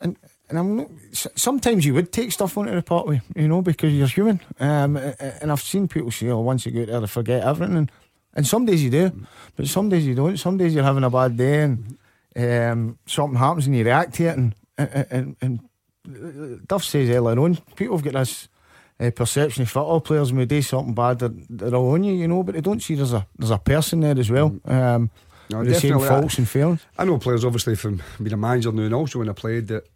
[SPEAKER 14] and, and I'm not, sometimes you would take stuff onto the park with you know because you're human. Um, and I've seen people say, "Oh, once you get there, they forget everything." And, and some days you do, but some days you don't. Some days you're having a bad day and um, something happens and you react to it, and and, and, and Duff says earlier on, people have got this uh, perception of football players when they do something bad, they're, they're all on you, you know, but they don't see there's a there's a person there as well. Mm. Um, no, the same faults and failings.
[SPEAKER 3] I know players obviously from being a manager now and also when I played that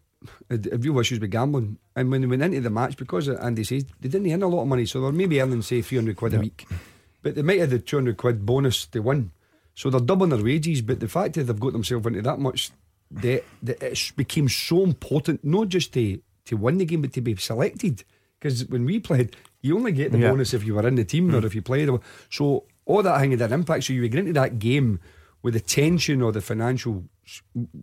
[SPEAKER 3] had real issues with gambling. And when they went into the match, because Andy says they didn't earn a lot of money, so they're maybe earning say 300 quid yep. a week, but they might have the 200 quid bonus to win. So they're doubling their wages, but the fact that they've got themselves into that much debt that it became so important, not just to, to win the game, but to be selected. Because when we played, you only get the bonus if you were in the team mm. or if you played. So all that thing had an impact. So you would get into that game with the tension or the financial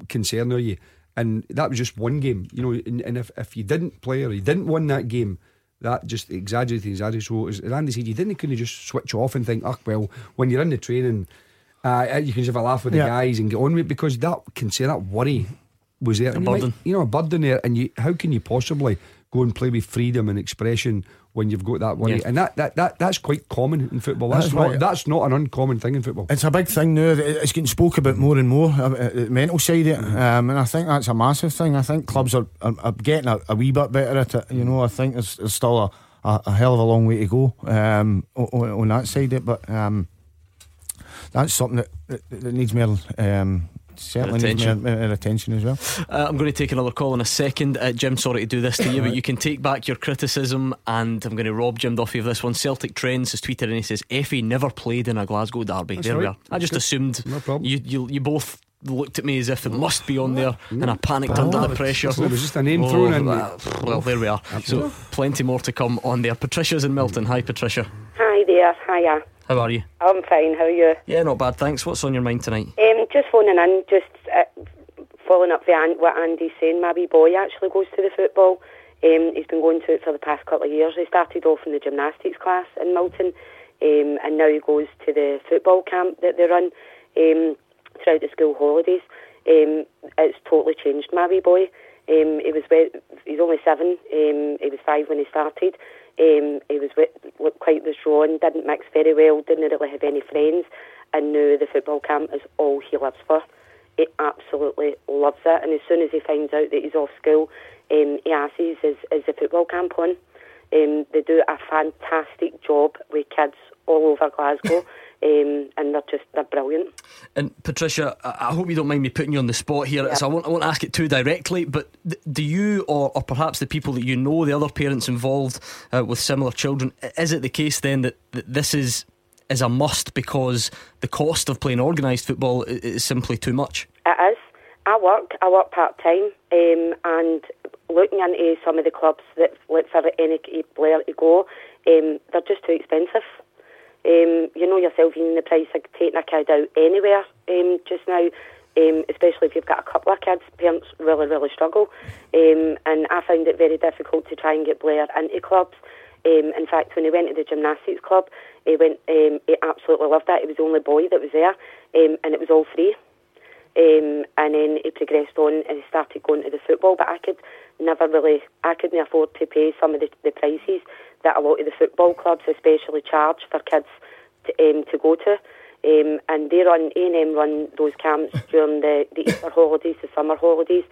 [SPEAKER 3] concern of you. And that was just one game, you know. And, and if, if you didn't play or you didn't win that game, that just exaggerated, exaggerated. So as Andy said, you didn't kind of just switch off and think, oh, well, when you're in the training, uh, you can just have a laugh with the yeah. guys and get on with it because that can say that worry was there.
[SPEAKER 2] A burden.
[SPEAKER 3] Might, you know, a burden there, and you, how can you possibly go and play with freedom and expression when you've got that worry? Yeah. And that, that, that that's quite common in football. That's, that's not right. that's not an uncommon thing in football.
[SPEAKER 14] It's a big thing now. It's getting spoke about more and more. Uh, uh, the mental side of it, mm-hmm. um, and I think that's a massive thing. I think clubs are, are, are getting a, a, wee bit better at it. You know, I think there's, there's still a, a, a, hell of a long way to go um, on, on, that side of it, but. Um, that's something that, that, that needs more. Um, certainly attention. More, more attention as well.
[SPEAKER 2] Uh, I'm going to take another call in a second. Uh, Jim, sorry to do this to you, but you can take back your criticism, and I'm going to rob Jim Duffy of this one. Celtic Trends has tweeted and he says Efe never played in a Glasgow derby. That's there right. we are. I just Good. assumed no problem. You, you you both looked at me as if it must be on there, and I panicked oh, under the pressure.
[SPEAKER 3] So it was just a name oh, thrown in. Uh,
[SPEAKER 2] well, there we are. So plenty more to come on there. Patricia's in Milton. Hi, Patricia.
[SPEAKER 16] Hi there. Hiya.
[SPEAKER 2] How are you?
[SPEAKER 16] I'm fine. How are you?
[SPEAKER 2] Yeah, not bad. Thanks. What's on your mind tonight?
[SPEAKER 16] Um, just phoning in, just uh, following up the, what Andy's saying. My wee boy actually goes to the football. Um, he's been going to it for the past couple of years. He started off in the gymnastics class in Milton, um, and now he goes to the football camp that they run um, throughout the school holidays. Um, it's totally changed my wee boy. Um, he was he's only seven. Um, he was five when he started. Um, he was quite withdrawn, didn't mix very well, didn't really have any friends, and now the football camp is all he lives for. He absolutely loves it, and as soon as he finds out that he's off school, um, he asks, is, is the football camp on? Um, they do a fantastic job with kids all over Glasgow. (laughs) Um, and they're just they're brilliant.
[SPEAKER 2] And Patricia, I hope you don't mind me putting you on the spot here. So I won't, I won't ask it too directly, but do you, or, or perhaps the people that you know, the other parents involved uh, with similar children, is it the case then that, that this is is a must because the cost of playing organised football is simply too much?
[SPEAKER 16] It is. I work. I work part time, um, and looking into some of the clubs that look for any player to go, um, they're just too expensive. Um, you know yourself, you know the price of taking a kid out anywhere um, just now, um, especially if you've got a couple of kids. Parents really, really struggle. Um, and I found it very difficult to try and get Blair into clubs. Um, in fact, when he went to the gymnastics club, he went. Um, he absolutely loved that. He was the only boy that was there, and it was all free. Um, and then he progressed on and he started going to the football. But I could never really, I couldn't afford to pay some of the, the prices that a lot of the football clubs, especially, charge for kids to, um, to go to. Um, and they run A&M run those camps (laughs) during the, the Easter holidays, the summer holidays,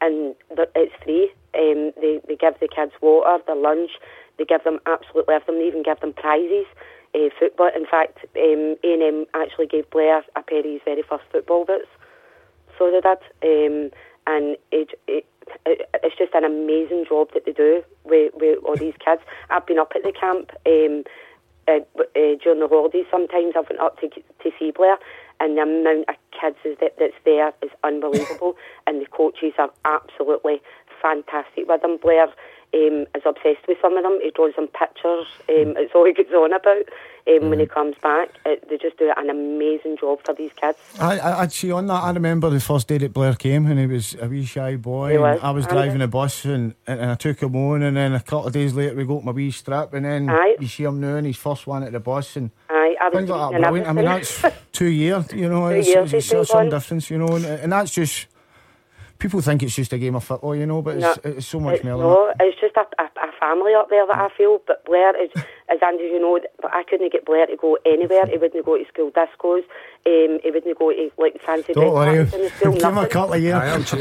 [SPEAKER 16] and it's free. Um, they they give the kids water, their lunch, they give them absolutely everything. They even give them prizes. Uh, football. In fact, um, A&M actually gave Blair a pair of his very first football boots. So they did, um, and it, it, it, it's just an amazing job that they do with, with all these kids. I've been up at the camp. Um, uh, uh, during the holidays, sometimes I went up to to see Blair, and the amount of kids is that, that's there is unbelievable, (laughs) and the coaches are absolutely fantastic with them. Blair um, is obsessed with some of them. He draws them pictures. Um, it's all he gets on about um, when he comes back. It, they just do an amazing job for these kids.
[SPEAKER 14] I, I, would see on that. I remember the first day that Blair came and he was a wee shy boy.
[SPEAKER 16] Was.
[SPEAKER 14] I was driving a bus and, and I took him on, and then a couple of days later we got my wee strap, and then
[SPEAKER 16] Aye.
[SPEAKER 14] you see him now and he's first one at the bus and.
[SPEAKER 16] Aye, I
[SPEAKER 14] Things like that. I mean, that's (laughs) two years, you know,
[SPEAKER 16] Two
[SPEAKER 14] it's,
[SPEAKER 16] years
[SPEAKER 14] it's, it's some
[SPEAKER 16] gone.
[SPEAKER 14] difference, you know, and, and that's just. People think it's just a game of football, you know, but it's,
[SPEAKER 16] No,
[SPEAKER 14] it's so much
[SPEAKER 16] It's-
[SPEAKER 14] more
[SPEAKER 16] no, it's just a, a, a family up there that I feel. But Blair is, as Andy, you know, but I couldn't get Blair to go anywhere. He wouldn't go to school discos. Um, he wouldn't go to like fancy
[SPEAKER 14] Don't worry,
[SPEAKER 16] breakfasts in the school. (laughs)
[SPEAKER 14] give him a
[SPEAKER 16] nothing.
[SPEAKER 14] couple of years.
[SPEAKER 3] I'll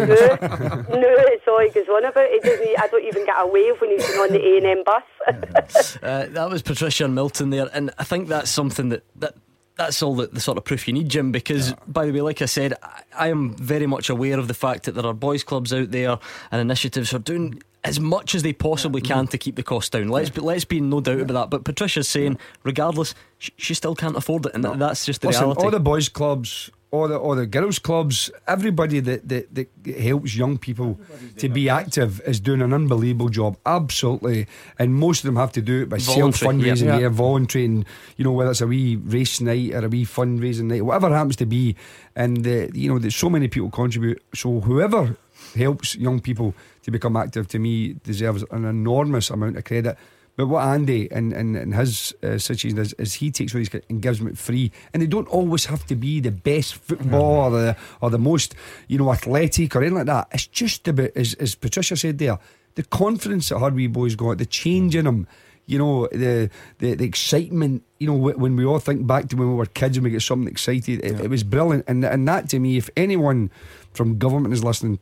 [SPEAKER 16] No, no, it's all he goes on about. He doesn't. I don't even get a wave when he's on the A and M bus. (laughs)
[SPEAKER 2] Uh, that was Patricia and Milton there, and I think that's something that that. That's all the, the sort of proof you need, Jim. Because, by the way, like I said, I, I am very much aware of the fact that there are boys' clubs out there and initiatives are doing as much as they possibly can mm-hmm. to keep the cost down. Let's be, let's be in no doubt about that. But Patricia's saying, regardless, she, she still can't afford it, and th- that's just the
[SPEAKER 3] Listen,
[SPEAKER 2] reality.
[SPEAKER 3] all the boys' clubs, all the all the girls' clubs, everybody that, that, that helps young people to be active is doing an unbelievable job. Absolutely, and most of them have to do it by self fundraising,
[SPEAKER 2] yeah.
[SPEAKER 3] yeah. voluntary, and you know whether it's a wee race night or a wee fundraising night, whatever happens to be. And uh, you know, there's so many people contribute. So whoever helps young people to become active, to me, deserves an enormous amount of credit. But what Andy and, and, and his uh, situation is, is he takes what he's got and gives them it free, and they don't always have to be the best football or the or the most you know athletic or anything like that. It's just about as, as Patricia said there, the confidence that her wee boys got, the change in them. You know the, the the excitement. You know when we all think back to when we were kids and we get something excited, it, it was brilliant. And and that to me, if anyone from government is listening,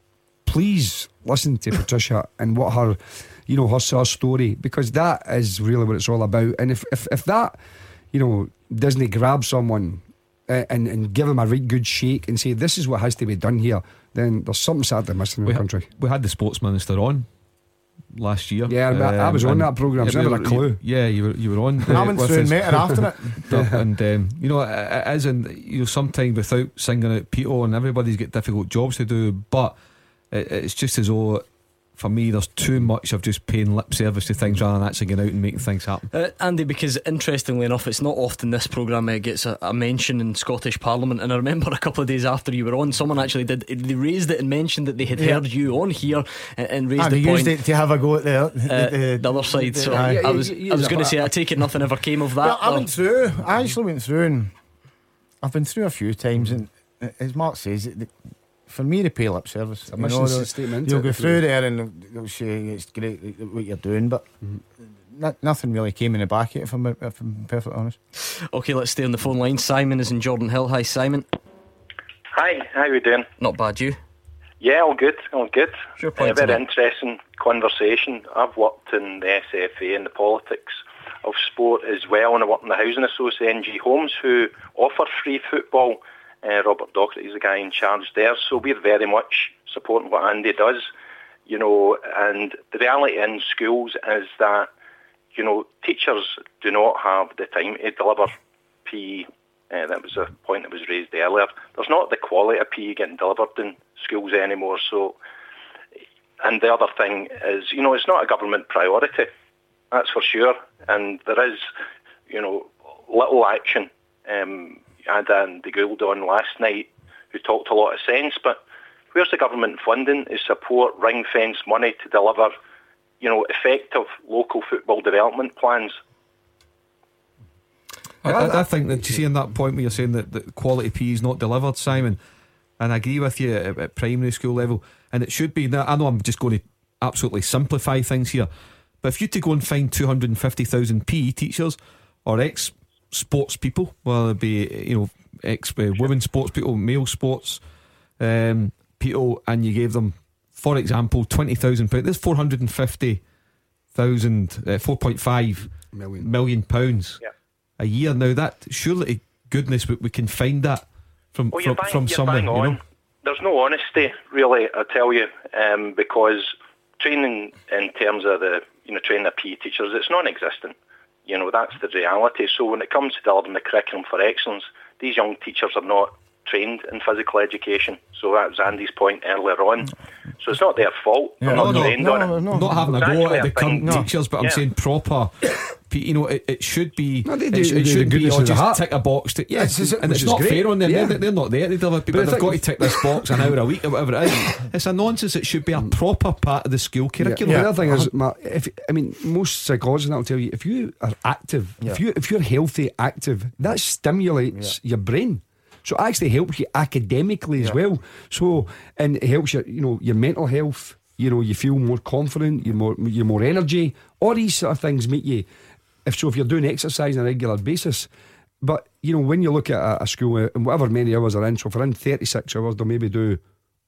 [SPEAKER 3] please listen to Patricia and what her, you know, her, her story because that is really what it's all about. And if if, if that, you know, doesn't grab someone uh, and and give them a right good shake and say this is what has to be done here, then there's something sadly missing in
[SPEAKER 4] we,
[SPEAKER 3] the
[SPEAKER 4] ha-
[SPEAKER 3] country.
[SPEAKER 4] we had the sports minister on last year.
[SPEAKER 3] Yeah, I- I was on that programme, so I
[SPEAKER 4] we
[SPEAKER 3] never had a clue.
[SPEAKER 4] Yeah, you were you were on.
[SPEAKER 14] I went
[SPEAKER 4] with
[SPEAKER 14] through and met her after it. (laughs)
[SPEAKER 4] and um, you know, as in you know, sometimes without singing out Peter, and everybody's got difficult jobs to do, but it, it's just as though. For me, there's too much of just paying lip service to things rather than actually getting out and making things happen.
[SPEAKER 2] Uh, Andy, because interestingly enough, it's not often this programme uh, gets a, a mention in Scottish Parliament. And I remember (laughs) a couple of days after you were on, someone actually did. They raised it and mentioned that they had
[SPEAKER 14] Yeah.
[SPEAKER 2] heard you on here and, and raised
[SPEAKER 14] And
[SPEAKER 2] the
[SPEAKER 14] they
[SPEAKER 2] point.
[SPEAKER 14] used it to have a go at the,
[SPEAKER 2] uh,
[SPEAKER 14] the,
[SPEAKER 2] the other side. So
[SPEAKER 14] Aye.
[SPEAKER 2] I was, I was going to say, I take it nothing ever came of that.
[SPEAKER 14] Well, I went through. I actually went through, and I've been through a few times. And uh, as Mark says, it, for me to pay lip service,
[SPEAKER 3] a
[SPEAKER 14] you
[SPEAKER 3] mission
[SPEAKER 14] know, they'll-
[SPEAKER 3] statement,
[SPEAKER 14] You'll go through there, and they'll- they'll say it's great what you're doing, but no- nothing really came in the back. of it, If I'm, if I'm perfectly honest.
[SPEAKER 2] Okay, let's stay on the phone line. Simon is in Jordanhill. Hi, Simon.
[SPEAKER 17] Hi, how are you doing?
[SPEAKER 2] Not bad, you?
[SPEAKER 17] Yeah, all good, all good.
[SPEAKER 2] Sure,
[SPEAKER 17] Uh,
[SPEAKER 2] point
[SPEAKER 17] very
[SPEAKER 2] to
[SPEAKER 17] interesting conversation. I've worked in the SFA and the politics of sport as well, and I work in the Housing Association, NG Homes, who offer free football. Uh, Robert Docherty is the guy in charge there, so we're very much supporting what Andy does, you know, and the reality in schools is that, you know, teachers do not have the time to deliver PE. Uh, that was a point that was raised earlier. There's not the quality of PE getting delivered in schools anymore. So, and the other thing is, you know, it's not a government priority. That's for sure. And there is, you know, little action. Um, I had Andy Gould on last night who talked a lot of sense, but where's the government funding to support ring fence money to deliver you know, effective local football development plans.
[SPEAKER 4] I, I, think that you see in that point where you're saying that, that quality P is not delivered, Simon, and I agree with you at, at primary school level, and it should be. Now I know I'm just going to absolutely simplify things here, but if you to go and find 250,000 PE teachers or ex sports people, whether it be you know ex uh, women sports people, male sports um, people, and you gave them, for example, twenty thousand pounds. There's four hundred and fifty thousand, uh, four point five
[SPEAKER 3] million
[SPEAKER 4] million pounds
[SPEAKER 17] Yeah.
[SPEAKER 4] a year. Now that surely, goodness, we, we can find that from
[SPEAKER 17] Well,
[SPEAKER 4] from,
[SPEAKER 17] bang,
[SPEAKER 4] from somewhere. You know,
[SPEAKER 17] There's no honesty, really, I tell you, um, because training in terms of the, you know, training the PE teachers, it's non-existent. You know, that's the reality. So when it comes to delivering the curriculum for excellence, these young teachers are not trained in physical education. So that was Andy's point earlier on. So it's not their fault. They're not trained on it.
[SPEAKER 4] not having a go at the
[SPEAKER 17] a thing-
[SPEAKER 4] current teachers, but I'm saying proper. You know, it, it should be.
[SPEAKER 3] No, they
[SPEAKER 4] it,
[SPEAKER 3] do-
[SPEAKER 4] sh-
[SPEAKER 3] they
[SPEAKER 4] it
[SPEAKER 3] do
[SPEAKER 4] should
[SPEAKER 3] the
[SPEAKER 4] be
[SPEAKER 3] goodness
[SPEAKER 4] or just tick a box. To, yeah,
[SPEAKER 3] Yes,
[SPEAKER 4] and it's not
[SPEAKER 3] great.
[SPEAKER 4] fair on them.
[SPEAKER 3] Yeah.
[SPEAKER 4] They're, they're not there to deliver people.
[SPEAKER 3] But
[SPEAKER 4] They've got to tick this box an hour a week or whatever it is. (coughs) It's a nonsense. It should be a proper part of the school curriculum.
[SPEAKER 3] Yeah. The other thing is, uh-huh. Matt, if I mean, most psychologists will tell you if you are active,
[SPEAKER 4] Yeah.
[SPEAKER 3] if you if you're healthy, active, that stimulates your brain. So it actually helps you academically as well. So and it helps your you know your mental health. You know you feel more confident. You more you more energy. All these sort of things make you. If so, if you're doing exercise on a regular basis. But you know when you look at a, a school uh, and whatever many hours are in, so if we're in 36 hours, they'll maybe do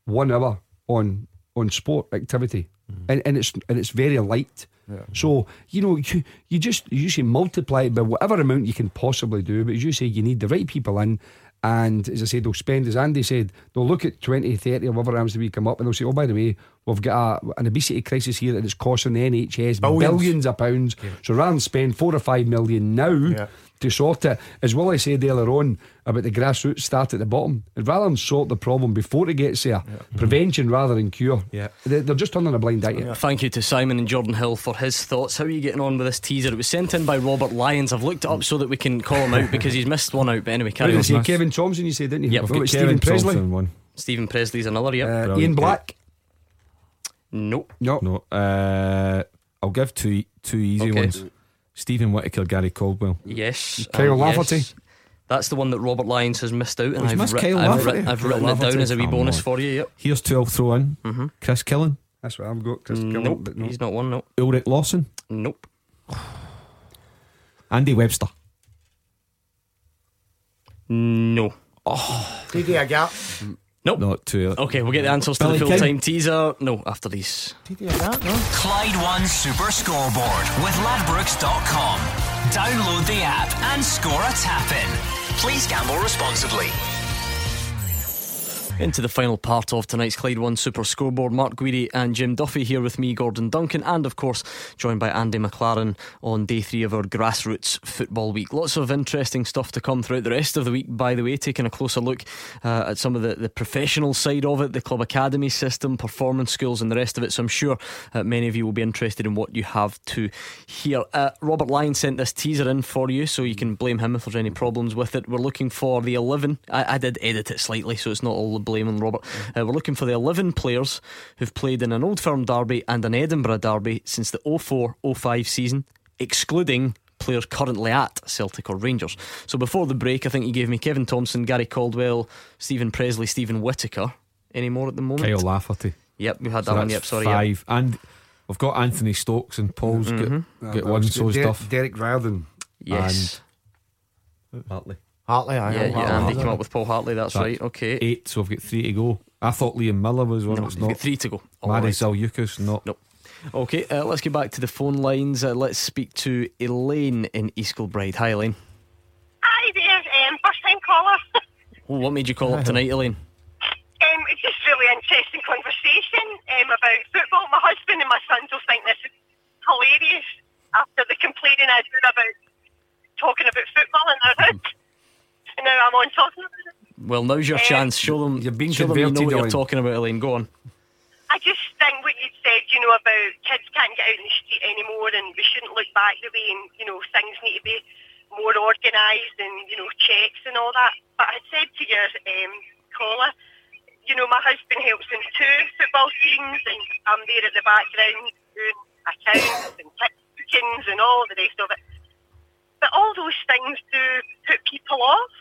[SPEAKER 3] one hour on on sport activity, and and it's and it's very light. So you know you you just you usually multiply it by whatever amount you can possibly do. But as you say, you need the right people in. And as I said, they'll spend, as Andy said, they'll look at 20, 30 or whatever happens to come up and they'll say, oh, by the way, we've got a, an obesity crisis here and it's costing the NHS
[SPEAKER 14] Billions.
[SPEAKER 3] billions of pounds. So rather than spend four or five million now to sort it, as well I said earlier on about the grassroots start at the bottom, and rather than sort the problem before it gets there, prevention rather than cure.
[SPEAKER 4] Yeah.
[SPEAKER 3] They- They're just turning a blind eye to it.
[SPEAKER 2] Thank you to Simon and Jordanhill for his thoughts. How are you getting on with this teaser? It was sent in by Robert Lyons. I've looked it up so that we can call him out (laughs) because he's missed one out. But anyway, carry on.
[SPEAKER 3] you say? Kevin Thompson, you said, didn't you?
[SPEAKER 2] Yep,
[SPEAKER 3] What
[SPEAKER 2] we've
[SPEAKER 3] about
[SPEAKER 2] got
[SPEAKER 3] Steven Pressley?
[SPEAKER 4] one.
[SPEAKER 2] Steven Pressley's another, yep.
[SPEAKER 3] Uh, Ian Black.
[SPEAKER 2] Nope.
[SPEAKER 3] No.
[SPEAKER 4] No. Uh, I'll give two two easy
[SPEAKER 2] Okay.
[SPEAKER 4] ones. Steven Whittaker, Gary Caldwell.
[SPEAKER 2] Yes.
[SPEAKER 3] Kyle
[SPEAKER 2] um,
[SPEAKER 3] Lafferty.
[SPEAKER 2] yes. That's the one that Robert Lyons has missed out, and
[SPEAKER 4] Oh, he's
[SPEAKER 2] I've,
[SPEAKER 4] missed
[SPEAKER 2] writ-
[SPEAKER 4] Kyle
[SPEAKER 2] I've,
[SPEAKER 4] Lafferty.
[SPEAKER 2] I've
[SPEAKER 4] Kyle
[SPEAKER 2] written it down
[SPEAKER 4] Lafferty.
[SPEAKER 2] as a wee
[SPEAKER 4] Come
[SPEAKER 2] bonus
[SPEAKER 4] on.
[SPEAKER 2] for you. Yep.
[SPEAKER 4] Here's two I'll throw in.
[SPEAKER 2] Mm-hmm.
[SPEAKER 4] Chris Killen,
[SPEAKER 3] That's what I've got. Chris
[SPEAKER 2] Nope,
[SPEAKER 3] but no.
[SPEAKER 2] he's not one. Nope.
[SPEAKER 4] Ulrich Lawson,
[SPEAKER 2] Nope. (sighs)
[SPEAKER 4] Andy Webster.
[SPEAKER 2] No. Oh.
[SPEAKER 14] Did Didier Agathe.
[SPEAKER 2] Nope.
[SPEAKER 4] Not two.
[SPEAKER 2] Okay, we'll get the answers to the full time teaser. No, after these.
[SPEAKER 14] Didier Agathe, no?
[SPEAKER 1] Clyde One Super Scoreboard with Ladbrokes.com. Download the app and score a tap in. Please gamble responsibly.
[SPEAKER 2] Into the final part of tonight's Clyde One Super Scoreboard. Mark Guidi and Jim Duffy here with me, Gordon Duncan, and of course joined by Andy McLaren on day three of our Grassroots Football Week. Lots of interesting stuff to come throughout the rest of the week, by the way, taking a closer look uh, at some of the, the professional side of it, the club academy system, performance schools, and the rest of it. So I'm sure uh, many of you will be interested in what you have to hear. Uh, Robert Lyon sent this teaser in for you, so you can blame him if there's any problems with it. We're looking for the 11. I, I did edit it slightly, so it's not all the blame on Robert. Uh, we're looking for the 11 players who've played in an Old Firm derby and an Edinburgh derby since the 04 05 season, excluding players currently at Celtic or Rangers. So before the break, I think you gave me Kevin Thompson, Gary Caldwell, Steven Pressley, Steven Whittaker. Any more at the moment?
[SPEAKER 4] Kyle Lafferty.
[SPEAKER 2] Yep, we had
[SPEAKER 4] So
[SPEAKER 2] that one. Yep, sorry. yep.
[SPEAKER 4] Five. And we've got Anthony Stokes and Paul's
[SPEAKER 2] Mhm.
[SPEAKER 4] get, get one, so
[SPEAKER 3] Der-
[SPEAKER 4] stuff.
[SPEAKER 3] Derek Riordan.
[SPEAKER 2] Yes.
[SPEAKER 4] And Hartley.
[SPEAKER 14] Hartley, I
[SPEAKER 2] Yeah, yeah, Andy came up with Paul Hartley. That's
[SPEAKER 4] That-
[SPEAKER 2] right. Okay.
[SPEAKER 4] Eight, so I've got three to go. I thought Liam Miller was one.
[SPEAKER 2] No,
[SPEAKER 4] it's
[SPEAKER 2] you've
[SPEAKER 4] not.
[SPEAKER 2] got three to go. All
[SPEAKER 4] Mari
[SPEAKER 2] right.
[SPEAKER 4] Zaliukas, not.
[SPEAKER 2] Nope. Okay, uh, let's get back to the phone lines. Uh, let's speak to Elaine in East Kilbride. Hi, Elaine.
[SPEAKER 18] Hi there, um, first time caller. (laughs)
[SPEAKER 2] Oh, what made you call up tonight, Elaine?
[SPEAKER 18] Um, it's just really interesting conversation um, about football. My husband and my son will think this is hilarious after the complaining I do about talking about football in their house. And now I'm on talking about it.
[SPEAKER 2] Well, now's your
[SPEAKER 18] Um,
[SPEAKER 2] chance. Show them.
[SPEAKER 3] You've been
[SPEAKER 2] show them you know what you're
[SPEAKER 3] Elaine.
[SPEAKER 2] talking about, Elaine. Go on.
[SPEAKER 18] I just think what you said, you know, about kids can't get out in the street anymore and we shouldn't look back the way and, you know, things need to be more organised and, you know, checks and all that. But I said to your um, caller, you know, my husband helps in two football teams and I'm there at the background doing accounts and tip bookings and all the rest of it. But all those things do put people off.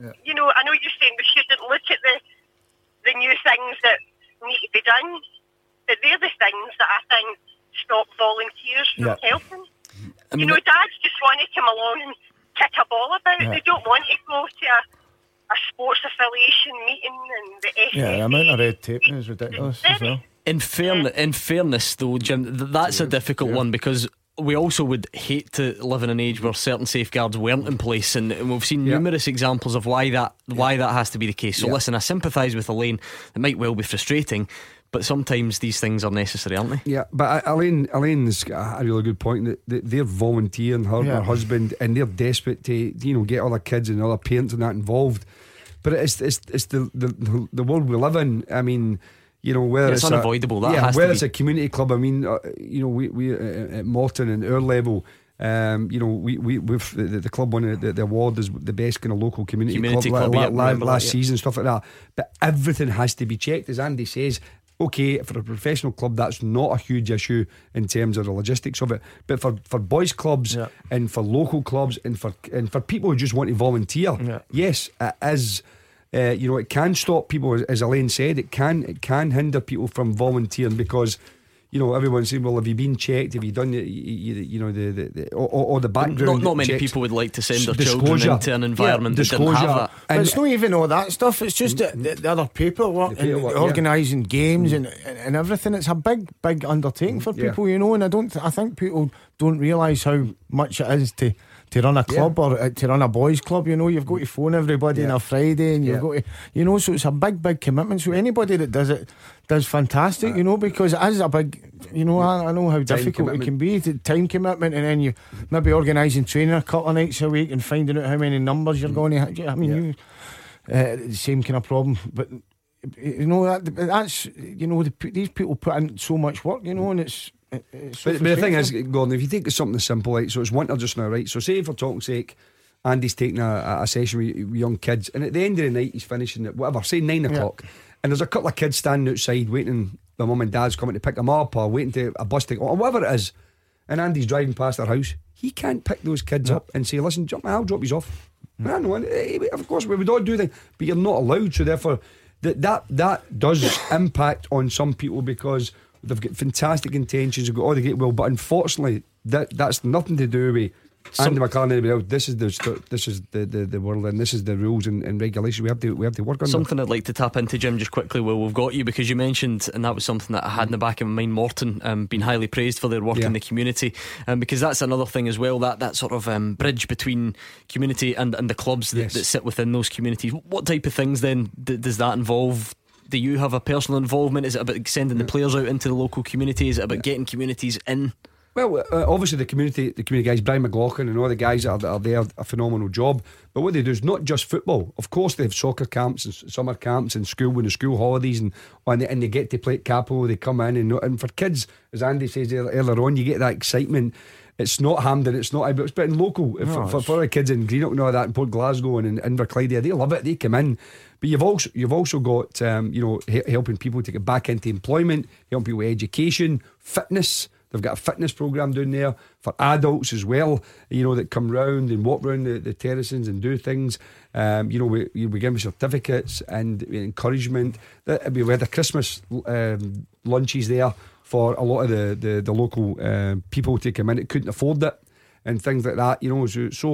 [SPEAKER 14] Yeah.
[SPEAKER 18] You know, I know you're saying we shouldn't look at the the new things that need to be done, but they're the things that I think stop volunteers from
[SPEAKER 2] Yeah.
[SPEAKER 18] helping.
[SPEAKER 2] I mean,
[SPEAKER 18] you know, dads just want to come along and kick a ball about.
[SPEAKER 14] Yeah.
[SPEAKER 18] They don't want to go to a, a sports affiliation meeting and the
[SPEAKER 14] Yeah,
[SPEAKER 18] SFA.
[SPEAKER 14] the amount of red tape is ridiculous as well.
[SPEAKER 2] In fairness, in fairness, though, Jim, that's a difficult one because we also would hate to live in an age where certain safeguards weren't in place, and, and we've seen numerous examples of why that why that has to be the case. So,
[SPEAKER 3] Yeah.
[SPEAKER 2] listen, I sympathise with Elaine. It might well be frustrating, but sometimes these things are necessary, aren't they?
[SPEAKER 3] Yeah, but uh, Elaine, Elaine's got a really good point that that they're volunteering her, and
[SPEAKER 2] Yeah.
[SPEAKER 3] her husband, and they're desperate to you know get other kids and other parents and that involved. But it's it's it's the the, the world we live in. I mean. You know, whether
[SPEAKER 2] Yeah, it's
[SPEAKER 3] a-
[SPEAKER 2] unavoidable, that
[SPEAKER 3] yeah,
[SPEAKER 2] has to
[SPEAKER 3] whether it's a community club. I mean, uh, you know, we we uh, at Morton and our level, um, you know, we we we've the, the club won the, the award as the best kind of local community,
[SPEAKER 2] Community
[SPEAKER 3] club,
[SPEAKER 2] club,
[SPEAKER 3] la-
[SPEAKER 2] yeah,
[SPEAKER 3] la-
[SPEAKER 2] that,
[SPEAKER 3] last
[SPEAKER 2] yeah.
[SPEAKER 3] season stuff like that. But everything has to be checked, as Andy says. Okay, for a professional club, that's not a huge issue in terms of the logistics of it. But for, for boys' clubs and for local clubs and for and for people who just want to volunteer, yes, it is. Uh, you know, it can stop people, as- as Elaine said. It can it can hinder people from volunteering because. You know, everyone's saying, "Well, have you been checked? Have you done, the, you, you know, the, the, the all, all the background?"
[SPEAKER 2] Not, not many
[SPEAKER 3] checks?
[SPEAKER 2] people would like to send their
[SPEAKER 3] Disclosure.
[SPEAKER 2] children into an
[SPEAKER 3] Yeah,
[SPEAKER 2] environment that didn't have that.
[SPEAKER 14] But it's not even all that stuff. It's just the, the, the other paperwork,
[SPEAKER 3] The paperwork,
[SPEAKER 14] and
[SPEAKER 3] yeah.
[SPEAKER 14] organising games mm-hmm. and, and and everything. It's a big, big undertaking mm-hmm. for
[SPEAKER 3] Yeah.
[SPEAKER 14] people, you know. And I don't. I think people don't realise how much it is to. To run a club or uh, to run a boys' club, you know, you've got to phone everybody on a Friday, and you've
[SPEAKER 3] Yeah.
[SPEAKER 14] got to, you know, so it's a big, big commitment. So anybody that does it does fantastic, you know, because it is a big, you know, I, I know how difficult it can be, the time commitment, and then you maybe organising training a couple of nights a week and finding out how many numbers you're going to. have. I mean, you uh, the same kind of problem. But you know that that's you know the, these people put in so much work, you know, and it's. It- it's so
[SPEAKER 3] But, but the thing is. Gordon, if you take something as simple, like so, it's winter just now, right? So, say for talk's sake, Andy's taking a, a session with, with young kids, and at the end of the night, he's finishing at whatever, say nine o'clock, and there's a couple of kids standing outside waiting. Their mum and dad's coming to pick them up, or waiting to a bus to or whatever it is, and Andy's driving past their house. He can't pick those kids up and say, "Listen, jump, I'll drop you off." I know, and, eh, of course, we would all do that, but you're not allowed. So therefore, that that that does impact on some people because they've got fantastic intentions, they've got all the great will, but unfortunately, that that's nothing to do with. Andy McCartney, and anybody else. This is the this is the, the, the world, and this is the rules and, and regulations we have to we have to work on.
[SPEAKER 2] Something I'd like to tap into, Jim, just quickly while we've got you, because you mentioned, and that was something that I had in the back of my mind, Morton, um, being highly praised for their work
[SPEAKER 3] Yeah.
[SPEAKER 2] in the community, um, because that's another thing as well, that, that sort of um, bridge between community and, and the clubs that,
[SPEAKER 3] Yes.
[SPEAKER 2] that sit within those communities. What type of things then d- does that involve? Do you have a personal involvement? Is it about sending the players out into the local community? Is it about getting communities in?
[SPEAKER 3] Well, uh, obviously the community, the community guys, Brian McLaughlin and all the guys that are, that are there, a phenomenal job. But what they do is not just football. Of course, they have soccer camps and summer camps and school when the school holidays and and they, and they get to play at Cappielow. They come in and and for kids, as Andy says earlier on, you get that excitement. It's not Hampden, it's not Ibrox, but in local for,
[SPEAKER 14] No,
[SPEAKER 3] for,
[SPEAKER 14] it's-
[SPEAKER 3] for the kids in Greenock and all that, in Port Glasgow and in Inverclyde, they love it. They come in. But you've also you've also got um, you know he- helping people to get back into employment, helping people with education, fitness. They've got a fitness program down there for adults as well. You know that come round and walk round the, the terraces and do things. Um, you know we we give them certificates and encouragement. We had a Christmas um, lunches there for a lot of the the, the local uh, people to come in that couldn't afford it and things like that. You know so. so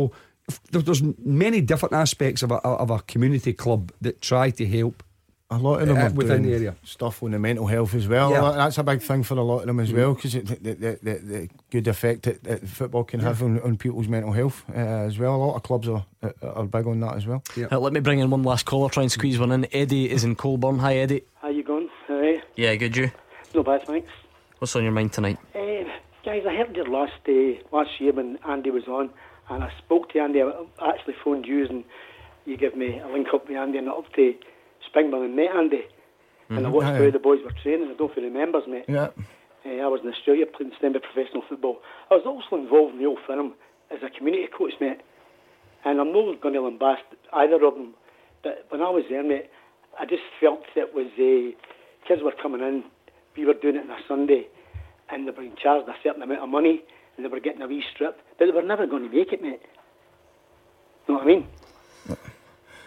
[SPEAKER 3] there's many different aspects of a, of a community club that try to help
[SPEAKER 14] A lot of them
[SPEAKER 3] uh,
[SPEAKER 14] are
[SPEAKER 3] within
[SPEAKER 14] doing
[SPEAKER 3] the area.
[SPEAKER 14] stuff on the mental health as well.
[SPEAKER 3] Yeah.
[SPEAKER 14] That's a big thing for a lot of them as
[SPEAKER 3] Mm.
[SPEAKER 14] well because the, the, the, the good effect that, that football can have on, on people's mental health uh, as well. A lot of clubs are are big on that as well.
[SPEAKER 2] Uh, let me bring in one last caller, try and squeeze one in. Eddie is in Colburn. Hi, Eddie.
[SPEAKER 19] How you going? Alright.
[SPEAKER 2] Yeah, good, you?
[SPEAKER 19] No bad, thanks.
[SPEAKER 2] What's on your mind tonight?
[SPEAKER 19] Uh, guys, I heard you last uh, last year when Andy was on, and I spoke to Andy. I actually phoned you, and you gave me a link up with Andy and up to Springburn and met Andy. And I
[SPEAKER 14] Mhm.
[SPEAKER 19] watched how the boys were training. I don't know if he remembers, mate.
[SPEAKER 14] Yeah.
[SPEAKER 19] Uh, I was in Australia playing semi professional football. I was also involved in the old firm as a community coach, mate. And I'm not going to lambast either of them. But when I was there, mate, I just felt it was uh, kids were coming in. We were doing it on a Sunday, and they were being charged a certain amount of money and they were getting a wee strip, but they were never going to make it, mate. You know what I mean?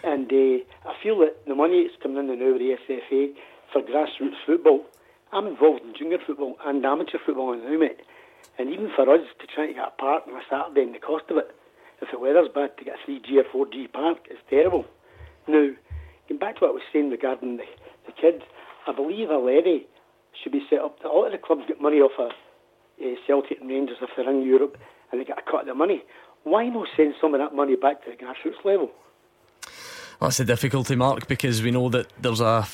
[SPEAKER 19] And uh, I feel that the money that's coming in now with the SFA for grassroots football, I'm involved in junior football and amateur football now, mate. And even for us to try to get a park on a Saturday and the cost of it, if the weather's bad, to get a 3G or 4G park is terrible. Now, getting back to what I was saying regarding the, the kids, I believe a levy should be set up. A lot of the clubs get money off of uh, Celtic and Rangers if they're in Europe and they get a cut of the money. Why not send some of that money back to the grassroots level?
[SPEAKER 2] That's the difficulty, Mark, because we know that there's a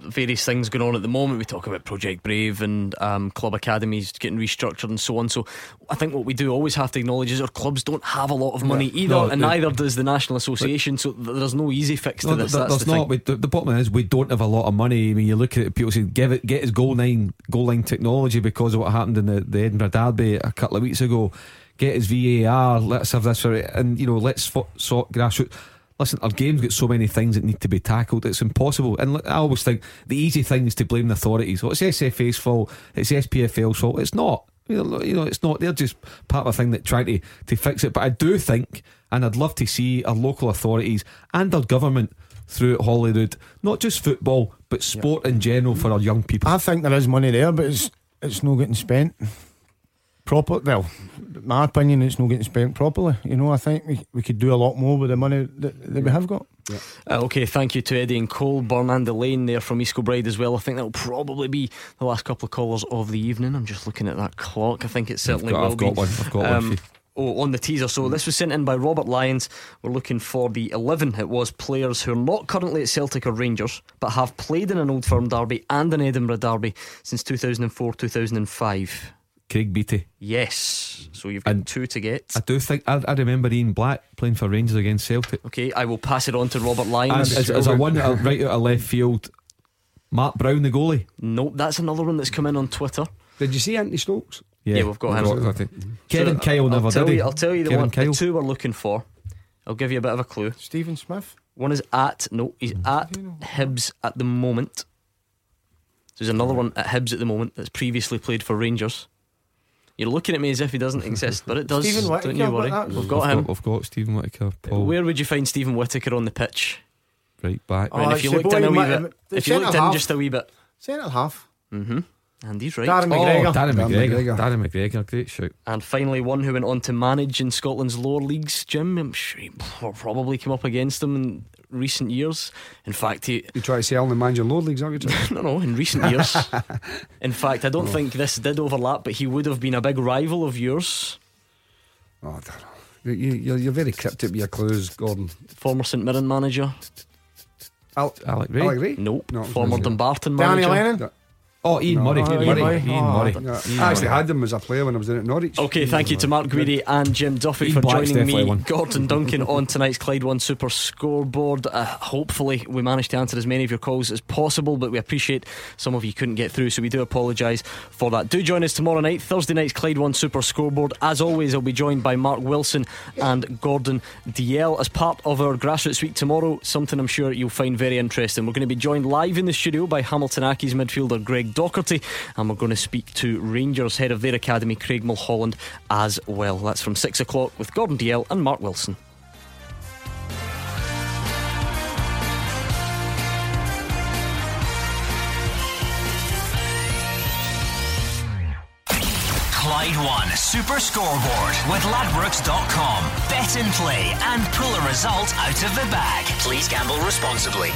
[SPEAKER 2] various things going on at the moment. We talk about Project Brave and um, club academies getting restructured and so on. So I think what we do always have to acknowledge is our clubs don't have a lot of money either,
[SPEAKER 4] No,
[SPEAKER 2] and neither does the National Association. So there's no easy fix to
[SPEAKER 4] No,
[SPEAKER 2] this.
[SPEAKER 4] there-
[SPEAKER 2] That's
[SPEAKER 4] there's
[SPEAKER 2] the
[SPEAKER 4] not. We, the, the bottom line is we don't have a lot of money. I mean, you look at it, people say give it, get his goal line, goal line technology because of what happened in the, the Edinburgh Derby a couple of weeks ago. Get his VAR. Let's have this for it, and you know, let's fo- sort grassroots. Listen, our game's got so many things that need to be tackled. It's impossible. And I always think the easy thing is to blame the authorities. Well, it's SFA's fault. It's SPFL's fault. It's not. You know, it's not. They're just part of a thing that trying to, to fix it. But I do think, and I'd love to see our local authorities and our government throughout Holyrood, not just football, but sport in general for our young people.
[SPEAKER 14] I think there is money there, but it's it's not getting spent proper. Well, my opinion, it's not getting spent properly. You know, I think we, we could do a lot more with the money that, that we have got.
[SPEAKER 2] Uh, okay, thank you to Eddie and Colburn and Elaine there from East Kilbride as well. I think that'll probably be the last couple of callers of the evening. I'm just looking at that clock. I think it certainly
[SPEAKER 4] got-
[SPEAKER 2] will
[SPEAKER 4] I've got
[SPEAKER 2] be.
[SPEAKER 4] one. I've got one for you.
[SPEAKER 2] Oh, on the teaser. So this was sent in by Robert Lyons. We're looking for the 11. It was players who are not currently at Celtic or Rangers, but have played in an Old Firm derby and an Edinburgh derby since 2004 2005.
[SPEAKER 4] Craig Beattie.
[SPEAKER 2] Yes. So you've got two to get.
[SPEAKER 4] I do think I, I remember Ian Black playing for Rangers against Celtic.
[SPEAKER 2] Okay, I will pass it on to Robert
[SPEAKER 4] And
[SPEAKER 2] Lyons.
[SPEAKER 4] as, as a one right out of left field, Mark Brown, the goalie.
[SPEAKER 2] Nope, that's another one that's come in on Twitter.
[SPEAKER 3] Did you see Anthony Stokes?
[SPEAKER 2] Yeah, we've got him.
[SPEAKER 4] got it. Kevin
[SPEAKER 2] So,
[SPEAKER 4] Kyle
[SPEAKER 2] I'll
[SPEAKER 4] never
[SPEAKER 2] tell
[SPEAKER 4] did.
[SPEAKER 2] You, I'll tell you the
[SPEAKER 4] Kevin
[SPEAKER 2] one,
[SPEAKER 4] Kyle.
[SPEAKER 2] the two we're looking for. I'll give you a bit of a clue.
[SPEAKER 14] Steven Smith.
[SPEAKER 2] One is at no, he's mm. at Hibs at the moment. So there's another one at Hibs at the moment that's previously played for Rangers. You're looking at me as if he doesn't exist, but it (laughs) does.
[SPEAKER 14] Stephen
[SPEAKER 2] don't you worry.
[SPEAKER 14] but that-
[SPEAKER 2] We've got him.
[SPEAKER 4] I've got Steven Whittaker. Paul
[SPEAKER 2] Where would you find Steven Whittaker on the pitch?
[SPEAKER 4] right back.
[SPEAKER 2] Right, if you
[SPEAKER 14] it's
[SPEAKER 2] looked
[SPEAKER 14] the
[SPEAKER 2] in a wee bit, if you looked
[SPEAKER 14] centre
[SPEAKER 2] in just a wee bit,
[SPEAKER 14] Centre half.
[SPEAKER 2] mm-hmm. and he's right.
[SPEAKER 14] Darren McGregor.
[SPEAKER 4] Oh, Darren
[SPEAKER 3] Darren
[SPEAKER 4] McGregor.
[SPEAKER 3] McGregor.
[SPEAKER 4] Darren McGregor. Great shout.
[SPEAKER 2] And finally, one who went on to manage in Scotland's lower leagues, Jim. I'm sure he will probably come up against him in recent years. In fact, he.
[SPEAKER 3] You try to sell the managing lower leagues, aren't you?
[SPEAKER 2] No, no, in recent years. (laughs) in fact, I don't oh. think this did overlap, but he would have been a big rival of yours.
[SPEAKER 3] Oh, I don't know. You, you, you're very cryptic with your clues, Gordon.
[SPEAKER 2] Former St Mirren manager.
[SPEAKER 3] Al-
[SPEAKER 4] Alec Ray.
[SPEAKER 3] Alec Ray?
[SPEAKER 2] Nope.
[SPEAKER 3] No,
[SPEAKER 2] Former
[SPEAKER 3] no.
[SPEAKER 2] Dumbarton
[SPEAKER 14] Danny
[SPEAKER 2] manager.
[SPEAKER 14] Lennon.
[SPEAKER 4] Oh, Ian
[SPEAKER 3] No.
[SPEAKER 4] Murray.
[SPEAKER 3] Oh,
[SPEAKER 4] Ian
[SPEAKER 14] Ian
[SPEAKER 4] Murray.
[SPEAKER 14] Murray.
[SPEAKER 4] Ian
[SPEAKER 14] Oh,
[SPEAKER 4] Murray.
[SPEAKER 3] Yeah.
[SPEAKER 4] Ian
[SPEAKER 3] I actually
[SPEAKER 4] Murray.
[SPEAKER 3] had him as a player when I was down at Norwich.
[SPEAKER 2] Okay, thank you to Mark Guidi and Jim Duffy
[SPEAKER 4] Ian
[SPEAKER 2] for
[SPEAKER 4] Black's
[SPEAKER 2] joining me,
[SPEAKER 4] one.
[SPEAKER 2] Gordon Duncan, on tonight's Clyde One Super Scoreboard. Uh, hopefully, we managed to answer as many of your calls as possible, but we appreciate some of you couldn't get through, so we do apologise for that. Do join us tomorrow night, Thursday night's Clyde One Super Scoreboard. As always, I'll be joined by Mark Wilson and Gordon Dalziel as part of our Grassroots Week tomorrow. Something I'm sure you'll find very interesting. We're going to be joined live in the studio by Hamilton Accies midfielder Greg Docherty, and we're going to speak to Rangers head of their academy, Craig Mulholland, as well. That's from six o'clock with Gordon Dalziel and Mark Wilson.
[SPEAKER 1] Clyde One Super Scoreboard with Ladbrokes.com. Bet and play and pull a result out of the bag. Please gamble responsibly.